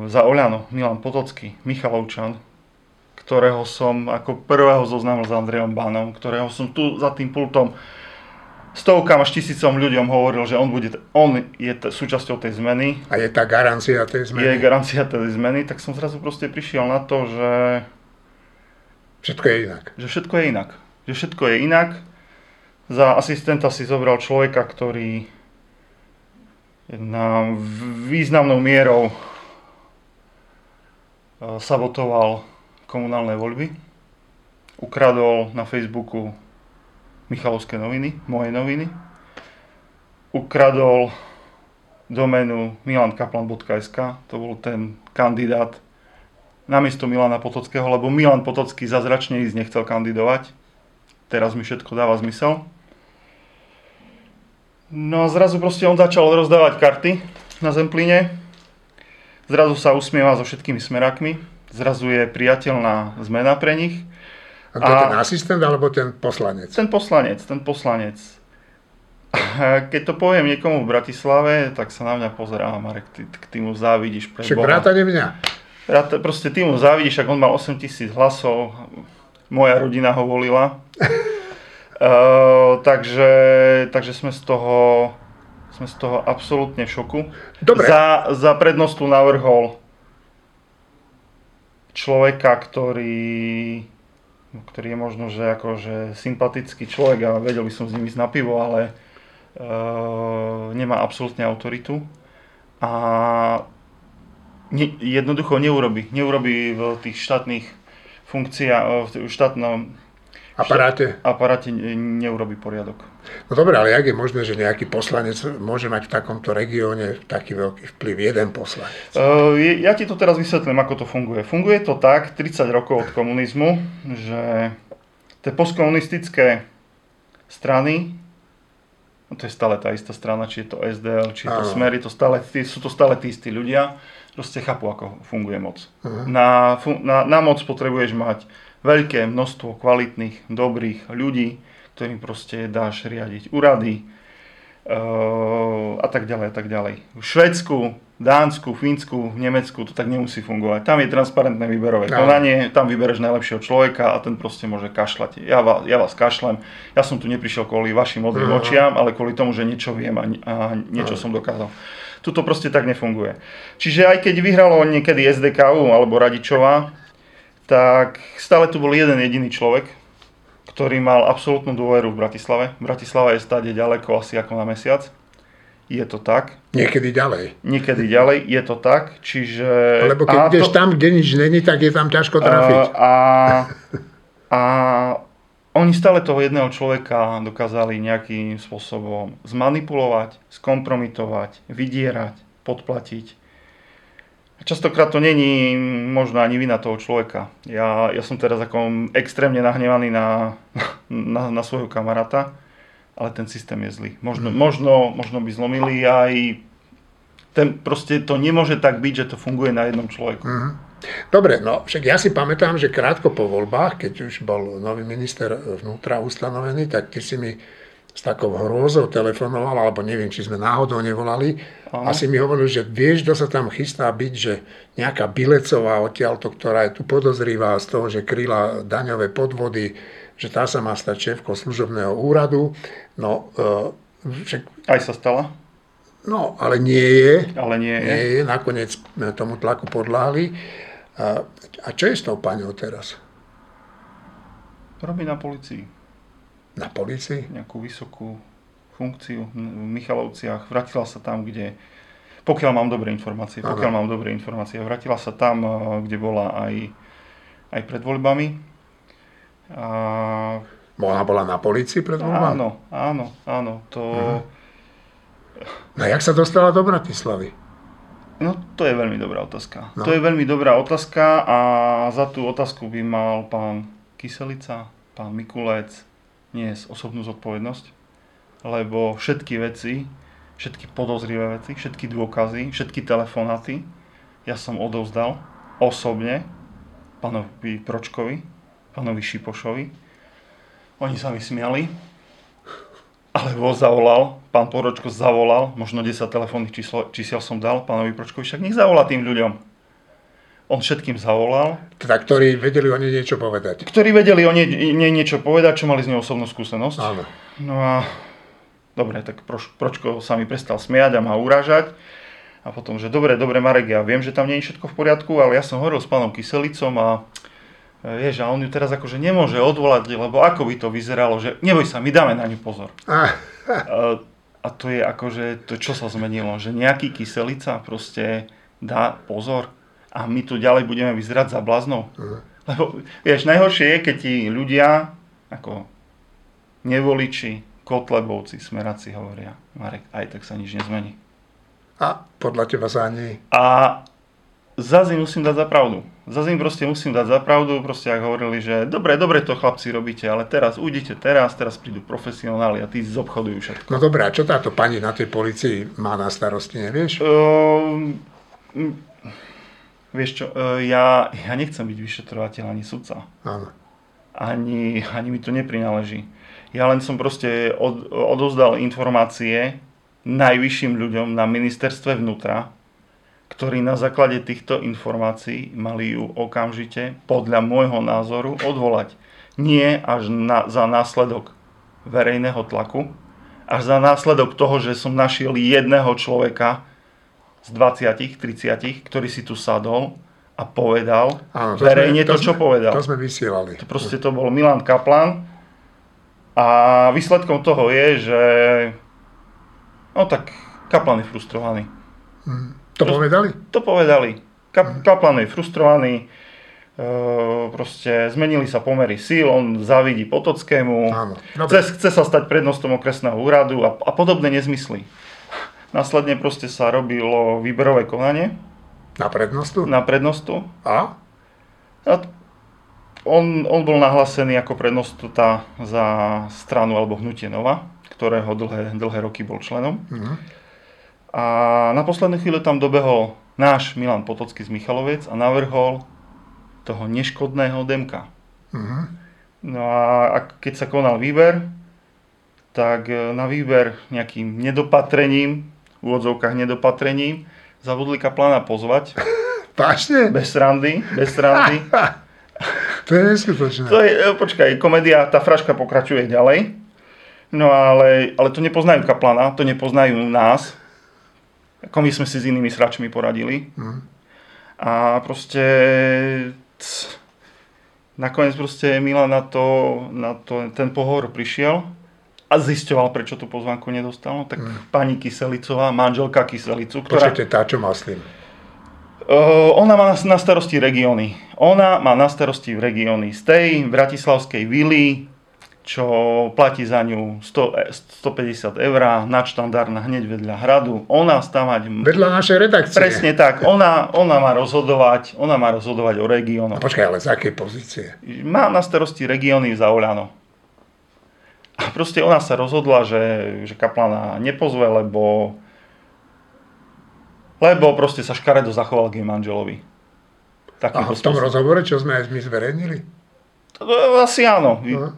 za Oľano, Milan Potocký, Michalovčan, ktorého som ako prvého zoznámil s Andrejom Bánom, ktorého som tu za tým pultom stovkám až tisícom ľuďom hovoril, že on, bude, on je t- súčasťou tej zmeny. A je tá garancia tej zmeny. Je garancia tej zmeny, tak som zrazu proste prišiel na to, že... Všetko je inak. Že všetko je inak. Že všetko je inak za asistenta si zobral človeka, ktorý na významnou mierou e, sabotoval komunálne voľby, ukradol na Facebooku Michalovské noviny, moje noviny, ukradol doménu milankaplan.sk, to bol ten kandidát namiesto Milana Potockého, lebo Milan Potocký zazračne ísť nechcel kandidovať. Teraz mi všetko dáva zmysel. No a zrazu proste on začal rozdávať karty na Zemplíne. Zrazu sa usmieva so všetkými smerákmi. Zrazu je priateľná zmena pre nich. A to a ten asistent alebo ten poslanec? Ten poslanec, ten poslanec. Keď to poviem niekomu v Bratislave, tak sa na mňa pozerá, Marek, ty, ty mu závidíš. Však vrátane mňa. Ráta, proste ty mu závidíš, ak on mal 8 tisíc hlasov, moja rodina ho volila. Uh, takže, takže sme z toho, sme z toho absolútne v šoku. Dobre. Za, za prednostu navrhol človeka, ktorý, ktorý je možno, že akože sympatický človek a vedel by som s ním ísť na pivo, ale uh, nemá absolútne autoritu. A ne, jednoducho neurobi. Neurobi v tých štátnych funkciách, v štátnom aparáte? aparáte neurobi poriadok. No dobre, ale jak je možné, že nejaký poslanec môže mať v takomto regióne taký veľký vplyv, jeden poslanec? Uh, ja ti to teraz vysvetlím, ako to funguje. Funguje to tak, 30 rokov od komunizmu, že tie postkomunistické strany, no to je stále tá istá strana, či je to SDL, či je to Smer, je to stále, sú to stále tí istí ľudia, proste chápu, ako funguje moc. Uh-huh. Na, na, na moc potrebuješ mať veľké množstvo kvalitných, dobrých ľudí, ktorým proste dáš riadiť úrady uh, a tak ďalej a tak ďalej. V Švedsku, Dánsku, Fínsku, v Nemecku to tak nemusí fungovať. Tam je transparentné výberové konanie, tam vybereš najlepšieho človeka a ten proste môže kašľať. Ja vás, ja vás kašlem, ja som tu neprišiel kvôli vašim modrým uh-huh. očiam, ale kvôli tomu, že niečo viem a, a niečo uh-huh. som dokázal. Tuto proste tak nefunguje. Čiže aj keď vyhralo niekedy SDKU alebo Radičová, tak stále tu bol jeden jediný človek, ktorý mal absolútnu dôveru v Bratislave. Bratislava je stáde ďaleko asi ako na mesiac. je to tak. Niekedy ďalej. Niekedy ďalej, je to tak, čiže... Lebo keď ideš tam, kde nič není, tak je tam ťažko trafiť. A, a oni stále toho jedného človeka dokázali nejakým spôsobom zmanipulovať, skompromitovať, vydierať, podplatiť. Častokrát to není možno ani vina toho človeka. Ja, ja som teraz ako extrémne nahnevaný na, na, na svojho kamaráta, ale ten systém je zlý. Možno, mm. možno, možno by zlomili aj... Ten, proste to nemôže tak byť, že to funguje na jednom človeku. Mm. Dobre, no však ja si pamätám, že krátko po voľbách, keď už bol nový minister vnútra ustanovený, tak ty si mi s takou hrôzou telefonoval, alebo neviem, či sme náhodou nevolali, Aha. a si mi hovoril, že vieš, kto sa tam chystá byť, že nejaká Bilecová odtiaľto, ktorá je tu podozrivá z toho, že kryla daňové podvody, že tá sa má stať šéfkou služobného úradu. No, uh, však... Aj sa stala? No, ale nie je. Ale nie je. Nie je. Nakoniec tomu tlaku podláhli. A, a čo je s tou paňou teraz? Robí na policii. Na policii? Nejakú vysokú funkciu v Michalovciach. Vrátila sa tam, kde pokiaľ mám dobré informácie, pokiaľ mám dobré informácie, vrátila sa tam, eh, kde bola aj, aj pred voľbami a... Ona bola na policii pred voľbami? Áno, áno, áno. To... Uh-huh. No jak sa dostala do Bratislavy? No to je veľmi dobrá otázka. No. To je veľmi dobrá otázka a za tú otázku by mal pán Kyselica, pán Mikulec niesť osobnú zodpovednosť, lebo všetky veci, všetky podozrivé veci, všetky dôkazy, všetky telefonáty ja som odovzdal osobne pánovi Pročkovi, pánovi Šipošovi. Oni sa mi smiali, alebo zavolal, pán Poročko zavolal, možno 10 telefónnych čísiel som dal pánovi Pročkovi, však nech zavolá tým ľuďom. On všetkým zavolal. Teda, ktorí vedeli o nej niečo povedať. Ktorí vedeli o nej, niečo povedať, čo mali z nej osobnú skúsenosť. Áno. No a dobre, tak Proč, Pročko sa mi prestal smiať a ma urážať. A potom, že dobre, dobre Marek, ja viem, že tam nie je všetko v poriadku, ale ja som hovoril s pánom Kyselicom a Vieš, a on ju teraz akože nemôže odvolať, lebo ako by to vyzeralo, že neboj sa, my dáme na ňu pozor. A, a to je akože, to čo sa zmenilo, že nejaký kyselica proste dá pozor a my tu ďalej budeme vyzerať za bláznou. Uh-huh. Lebo, vieš, najhoršie je, keď ti ľudia, ako nevoliči, kotlebovci, smeráci hovoria, Marek, aj tak sa nič nezmení. A podľa teba sa ani... A zase im musím dať za pravdu. Zase im proste musím dať za pravdu, proste ak hovorili, že dobre, dobre to chlapci robíte, ale teraz ujdite teraz, teraz prídu profesionáli a tí zobchodujú všetko. No dobré, a čo táto pani na tej policii má na starosti, nevieš? Uh, vieš čo, uh, ja, ja nechcem byť vyšetrovateľ ani sudca. Áno. Ani, ani mi to neprináleží. Ja len som proste od, odozdal informácie najvyšším ľuďom na ministerstve vnútra, ktorí na základe týchto informácií mali ju okamžite, podľa môjho názoru, odvolať. Nie až na, za následok verejného tlaku, až za následok toho, že som našiel jedného človeka z 20, 30, ktorý si tu sadol a povedal Áno, to verejne sme, to, to, čo sme, povedal. To sme vysielali. To proste to bol Milan Kaplan a výsledkom toho je, že no tak Kaplan je frustrovaný. Hmm. To povedali? To povedali. Kap, Kaplan je frustrovaný, e, proste zmenili sa pomery síl, on závidí Potockému, Áno, chce, chce sa stať prednostom okresného úradu a, a podobné nezmysly. Následne proste sa robilo výberové konanie. Na prednostu? Na prednostu. A? a on, on bol nahlásený ako prednostota za stranu alebo hnutie Nova, ktorého dlhé, dlhé roky bol členom. Uh-huh. A na poslednú chvíľu tam dobehol náš Milan Potocký z Michaloviec a navrhol toho neškodného Demka. Uh-huh. No a keď sa konal výber, tak e, na výber nejakým nedopatrením, v úvodzovkách nedopatrením, zavodli kaplana pozvať. Vážne? Bez randy, bez randy. to je neskutočné. To je, e, počkaj, komédia, tá fraška pokračuje ďalej. No ale, ale to nepoznajú kaplana, to nepoznajú nás, ako my sme si s inými sračmi poradili. Mm. A proste nakoniec proste Milan na to, na to ten pohor prišiel a zisťoval, prečo tú pozvánku nedostal. No, tak hmm. pani Kyselicová, manželka Kyselicu, ktorá... Počujete, tá, čo myslím. Uh, ona má na starosti regióny. Ona má na starosti regióny z tej bratislavskej vily, čo platí za ňu 100, 150 eur, nadštandardná hneď vedľa hradu. Ona stavať... Vedľa našej redakcie. Presne tak. Ona, ona má rozhodovať, ona má rozhodovať o regiónoch. No počkaj, ale z akej pozície? Má na starosti regióny za Oľano. A proste ona sa rozhodla, že, že Kaplana nepozve, lebo lebo proste sa škaredo zachoval k jej manželovi. Takým a v tom rozhovore, čo sme aj my zverejnili? Asi áno. No.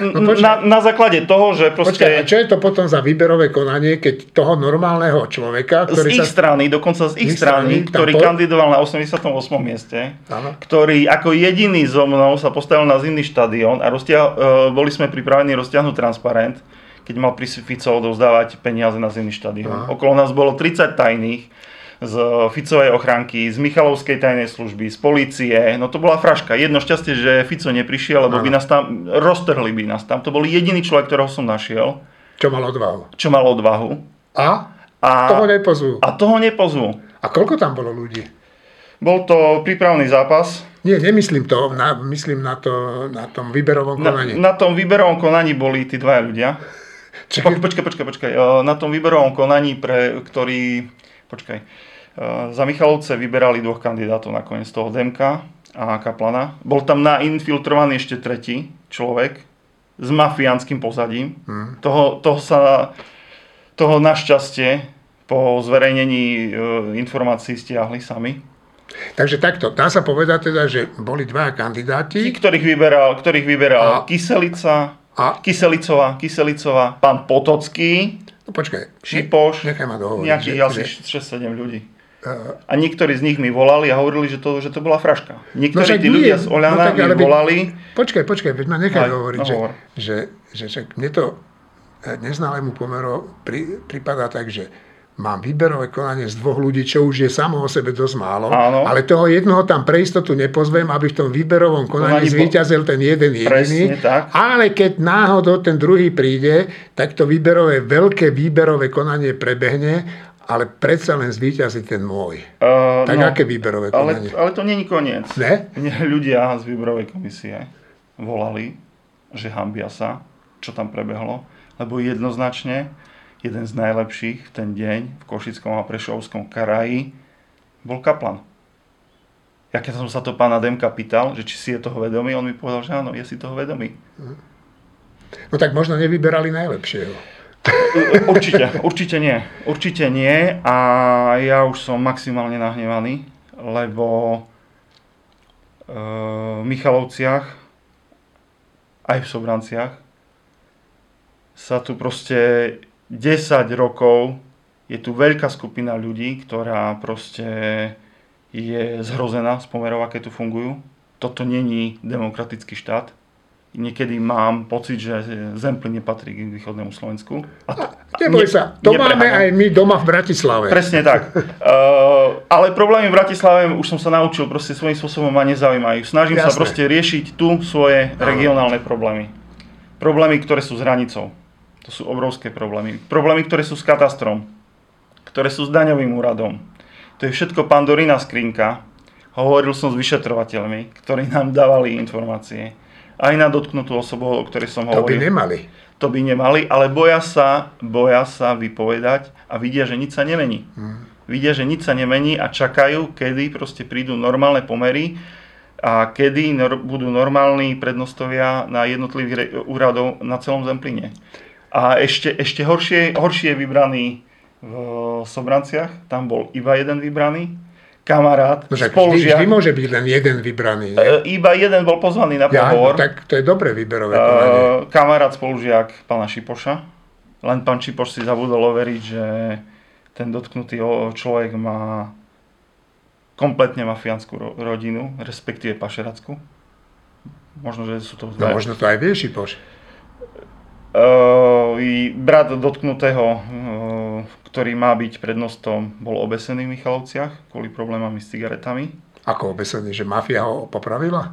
No, na, na základe toho, že proste... Počkaj, a čo je to potom za výberové konanie, keď toho normálneho človeka, ktorý z ich sa... strany, dokonca z ich, strany, strany, ktorý po... kandidoval na 88. mieste, ano. ktorý ako jediný so mnou sa postavil na zimný štadión a roztia... uh, boli sme pripravení roztiahnuť transparent, keď mal pri Fico odovzdávať peniaze na zimný štadión. Okolo nás bolo 30 tajných, z Ficovej ochránky, z Michalovskej tajnej služby, z policie. No to bola fraška. Jedno šťastie, že Fico neprišiel, lebo by nás tam, roztrhli by nás tam. To bol jediný človek, ktorého som našiel. Čo mal odvahu. Čo mal odvahu. A? A toho nepozvú. A toho nepozvú. A koľko tam bolo ľudí? Bol to prípravný zápas. Nie, nemyslím to, na, myslím na, to, na tom výberovom konaní. Na, na tom výberovom konaní boli tí dvaja ľudia. Po, počkaj, počkaj, počkaj. Na tom výberovom konaní, pre ktorý... Počkaj. Za Michalovce vyberali dvoch kandidátov nakoniec toho Demka a Kaplana. Bol tam nainfiltrovaný ešte tretí človek s mafiánskym pozadím. Hmm. Toho, toho sa toho našťastie po zverejnení e, informácií stiahli sami. Takže takto, dá sa povedať teda, že boli dva kandidáti. Tí, ktorých vyberal, ktorých vyberal a, Kyselica, a, Kyselicová, Kyselicová, pán Potocký, no počkaj, Šipoš, nechaj ma dohovoriť. Nejakých asi 6-7 ľudí. A niektorí z nich mi volali a hovorili, že to, že to bola fraška. Niektorí no, tí ľudia z Oľana no, mi volali. Počkaj, počkaj, veď ma nechaj hovoriť, no, že, že, že, že mne to eh, neználému pomeru pri, pripadá tak, že mám výberové konanie z dvoch ľudí, čo už je samo o sebe dosť málo, Áno. ale toho jednoho tam pre istotu nepozvem, aby v tom výberovom konaní zvíťazil ten jeden jediný. Ale keď náhodou ten druhý príde, tak to výberové, veľké výberové konanie prebehne ale predsa len zvýťazí ten môj. Uh, tak no, aké výberové konanie? Ale, ale to není koniec. Ne? Mne ľudia z výberovej komisie volali, že hambia sa, čo tam prebehlo, lebo jednoznačne jeden z najlepších v ten deň v Košickom a Prešovskom karaji bol Kaplan. Ja keď som sa to pána Demka pýtal, že či si je toho vedomý, on mi povedal, že áno, je si toho vedomý. No tak možno nevyberali najlepšieho. Určite, určite nie. Určite nie a ja už som maximálne nahnevaný, lebo v Michalovciach aj v Sobranciach sa tu proste 10 rokov je tu veľká skupina ľudí, ktorá proste je zhrozená z pomerov, aké tu fungujú. Toto není demokratický štát niekedy mám pocit, že Zempli nepatrí k východnému Slovensku. A to, Neboj sa, to máme aj my doma v Bratislave. Presne tak. uh, ale problémy v Bratislave už som sa naučil, proste svojím spôsobom ma nezaujímajú. Snažím Jasné. sa proste riešiť tu svoje regionálne problémy. Problémy, ktoré sú s hranicou. To sú obrovské problémy. Problémy, ktoré sú s katastrom. Ktoré sú s daňovým úradom. To je všetko pandorina skrinka. Hovoril som s vyšetrovateľmi, ktorí nám dávali informácie aj na dotknutú osobu, o ktorej som hovoril. To by nemali. To by nemali, ale boja sa, boja sa vypovedať a vidia, že nič sa nemení. Hmm. Vidia, že nič sa nemení a čakajú, kedy proste prídu normálne pomery a kedy nor- budú normálni prednostovia na jednotlivých re- úradov na celom Zemplíne. A ešte, ešte horšie, horšie je vybraný v Sobranciach, tam bol iba jeden vybraný, kamarát, no, spolužiak. Vždy, vždy môže byť len jeden vybraný. Nie? E, iba jeden bol pozvaný na pohovor. Ja, no, tak to je dobré výberové Uh, kamarát, spolužiak pána Šipoša. Len pán Šipoš si zabudol overiť, že ten dotknutý človek má kompletne mafiánsku rodinu, respektíve pašerackú. Možno, že sú to... No možno to aj vie Šipoš. Uh, brat dotknutého, uh, ktorý má byť prednostom, bol obesený v Michalovciach kvôli problémami s cigaretami. Ako obesený, že mafia ho popravila?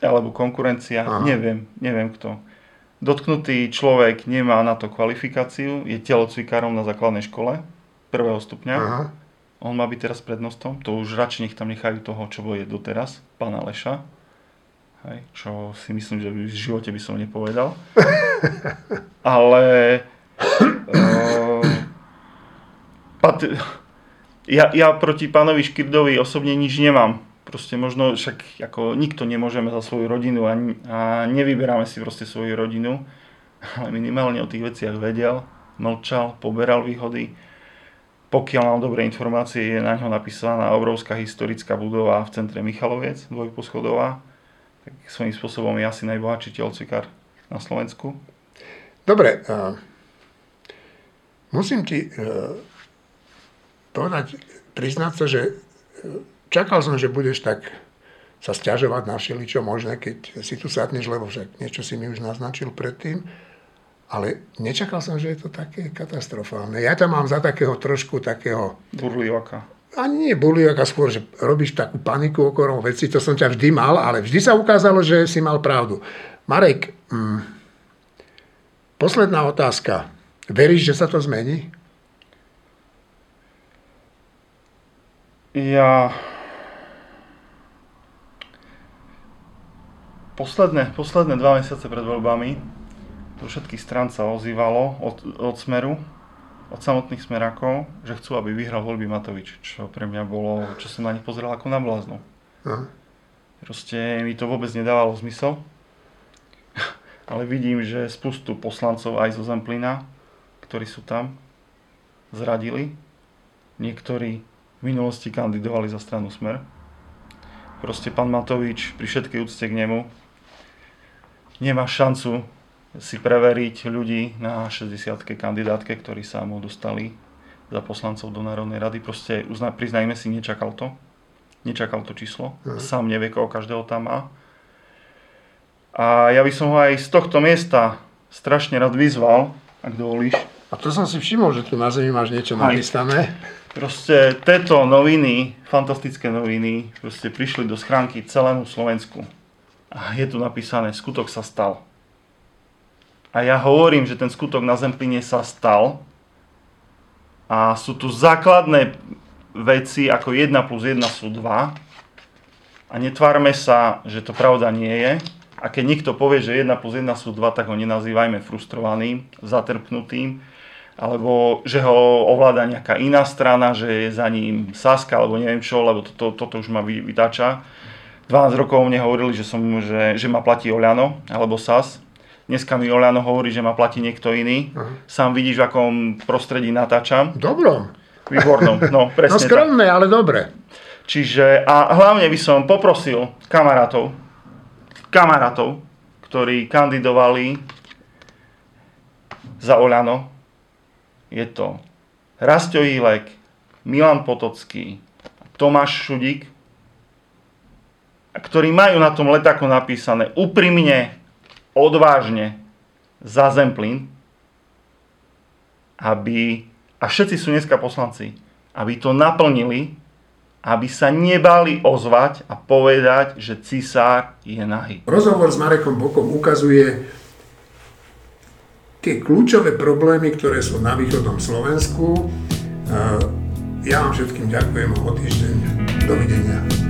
Alebo konkurencia, Aha. neviem, neviem kto. dotknutý človek nemá na to kvalifikáciu, je telocvikárom na základnej škole prvého stupňa. Aha. On má byť teraz prednostom, to už radšej nech tam nechajú toho, čo je doteraz, pána Leša. Hej, čo si myslím, že v živote by som nepovedal. Ale pat, ja, ja proti pánovi Škirdovi osobne nič nemám. Proste možno však ako nikto nemôžeme za svoju rodinu a, a nevyberáme si proste svoju rodinu, ale minimálne o tých veciach vedel, mlčal, poberal výhody. Pokiaľ mám dobré informácie, je na ňo napísaná obrovská historická budova v centre Michaloviec, dvojposchodová tak svojím spôsobom je asi najbohatší telocvikár na Slovensku. Dobre, musím ti uh, povedať, priznať sa, že čakal som, že budeš tak sa stiažovať na všeličo možné, keď si tu sadneš, lebo však niečo si mi už naznačil predtým. Ale nečakal som, že je to také katastrofálne. Ja tam mám za takého trošku takého... Burlivaka ani nie buliak a skôr, že robíš takú paniku okolo veci, to som ťa vždy mal, ale vždy sa ukázalo, že si mal pravdu. Marek, mm, posledná otázka. Veríš, že sa to zmení? Ja... Posledné, posledné dva mesiace pred voľbami do všetkých strán sa ozývalo od, od Smeru, od samotných smerákov, že chcú, aby vyhral voľby Matovič, čo pre mňa bolo, čo som na nich pozeral ako na bláznu. Proste mi to vôbec nedávalo zmysel. Ale vidím, že spustu poslancov aj zo Zemplína, ktorí sú tam, zradili. Niektorí v minulosti kandidovali za stranu Smer. Proste pán Matovič pri všetkej úcte k nemu nemá šancu si preveriť ľudí na 60 kandidátke, ktorí sa mu dostali za poslancov do Národnej rady. Proste uzna, priznajme si, nečakal to. Nečakal to číslo. Mm. Sám nevie, koho každého tam má. A ja by som ho aj z tohto miesta strašne rád vyzval, ak dovolíš. A to som si všimol, že tu na zemi máš niečo napísané. Proste tieto noviny, fantastické noviny, proste prišli do schránky celému Slovensku. A je tu napísané, skutok sa stal. A ja hovorím, že ten skutok na Zempline sa stal. A sú tu základné veci, ako 1 plus 1 sú 2. A netvárme sa, že to pravda nie je. A keď niekto povie, že 1 plus 1 sú 2, tak ho nenazývajme frustrovaným, zatrpnutým, alebo že ho ovláda nejaká iná strana, že je za ním Saska, alebo neviem čo, lebo toto, toto už ma vytáča. 12 rokov mne hovorili, že, som, že, že ma platí Oľano, alebo SAS. Dneska mi Oliano hovorí, že ma platí niekto iný. Uh-huh. Sám vidíš, v akom prostredí natáčam. Dobrom. Výbornom, no presne No skromné, tak. ale dobre. Čiže, a hlavne by som poprosil kamarátov, kamarátov, ktorí kandidovali za Oľano. Je to Rasto Jílek, Milan Potocký, Tomáš Šudík, ktorí majú na tom letáku napísané úprimne odvážne za Zemplín, aby, a všetci sú dneska poslanci, aby to naplnili, aby sa nebali ozvať a povedať, že cisár je nahý. Rozhovor s Marekom Bokom ukazuje tie kľúčové problémy, ktoré sú na východnom Slovensku. Ja vám všetkým ďakujem o týždeň. Dovidenia.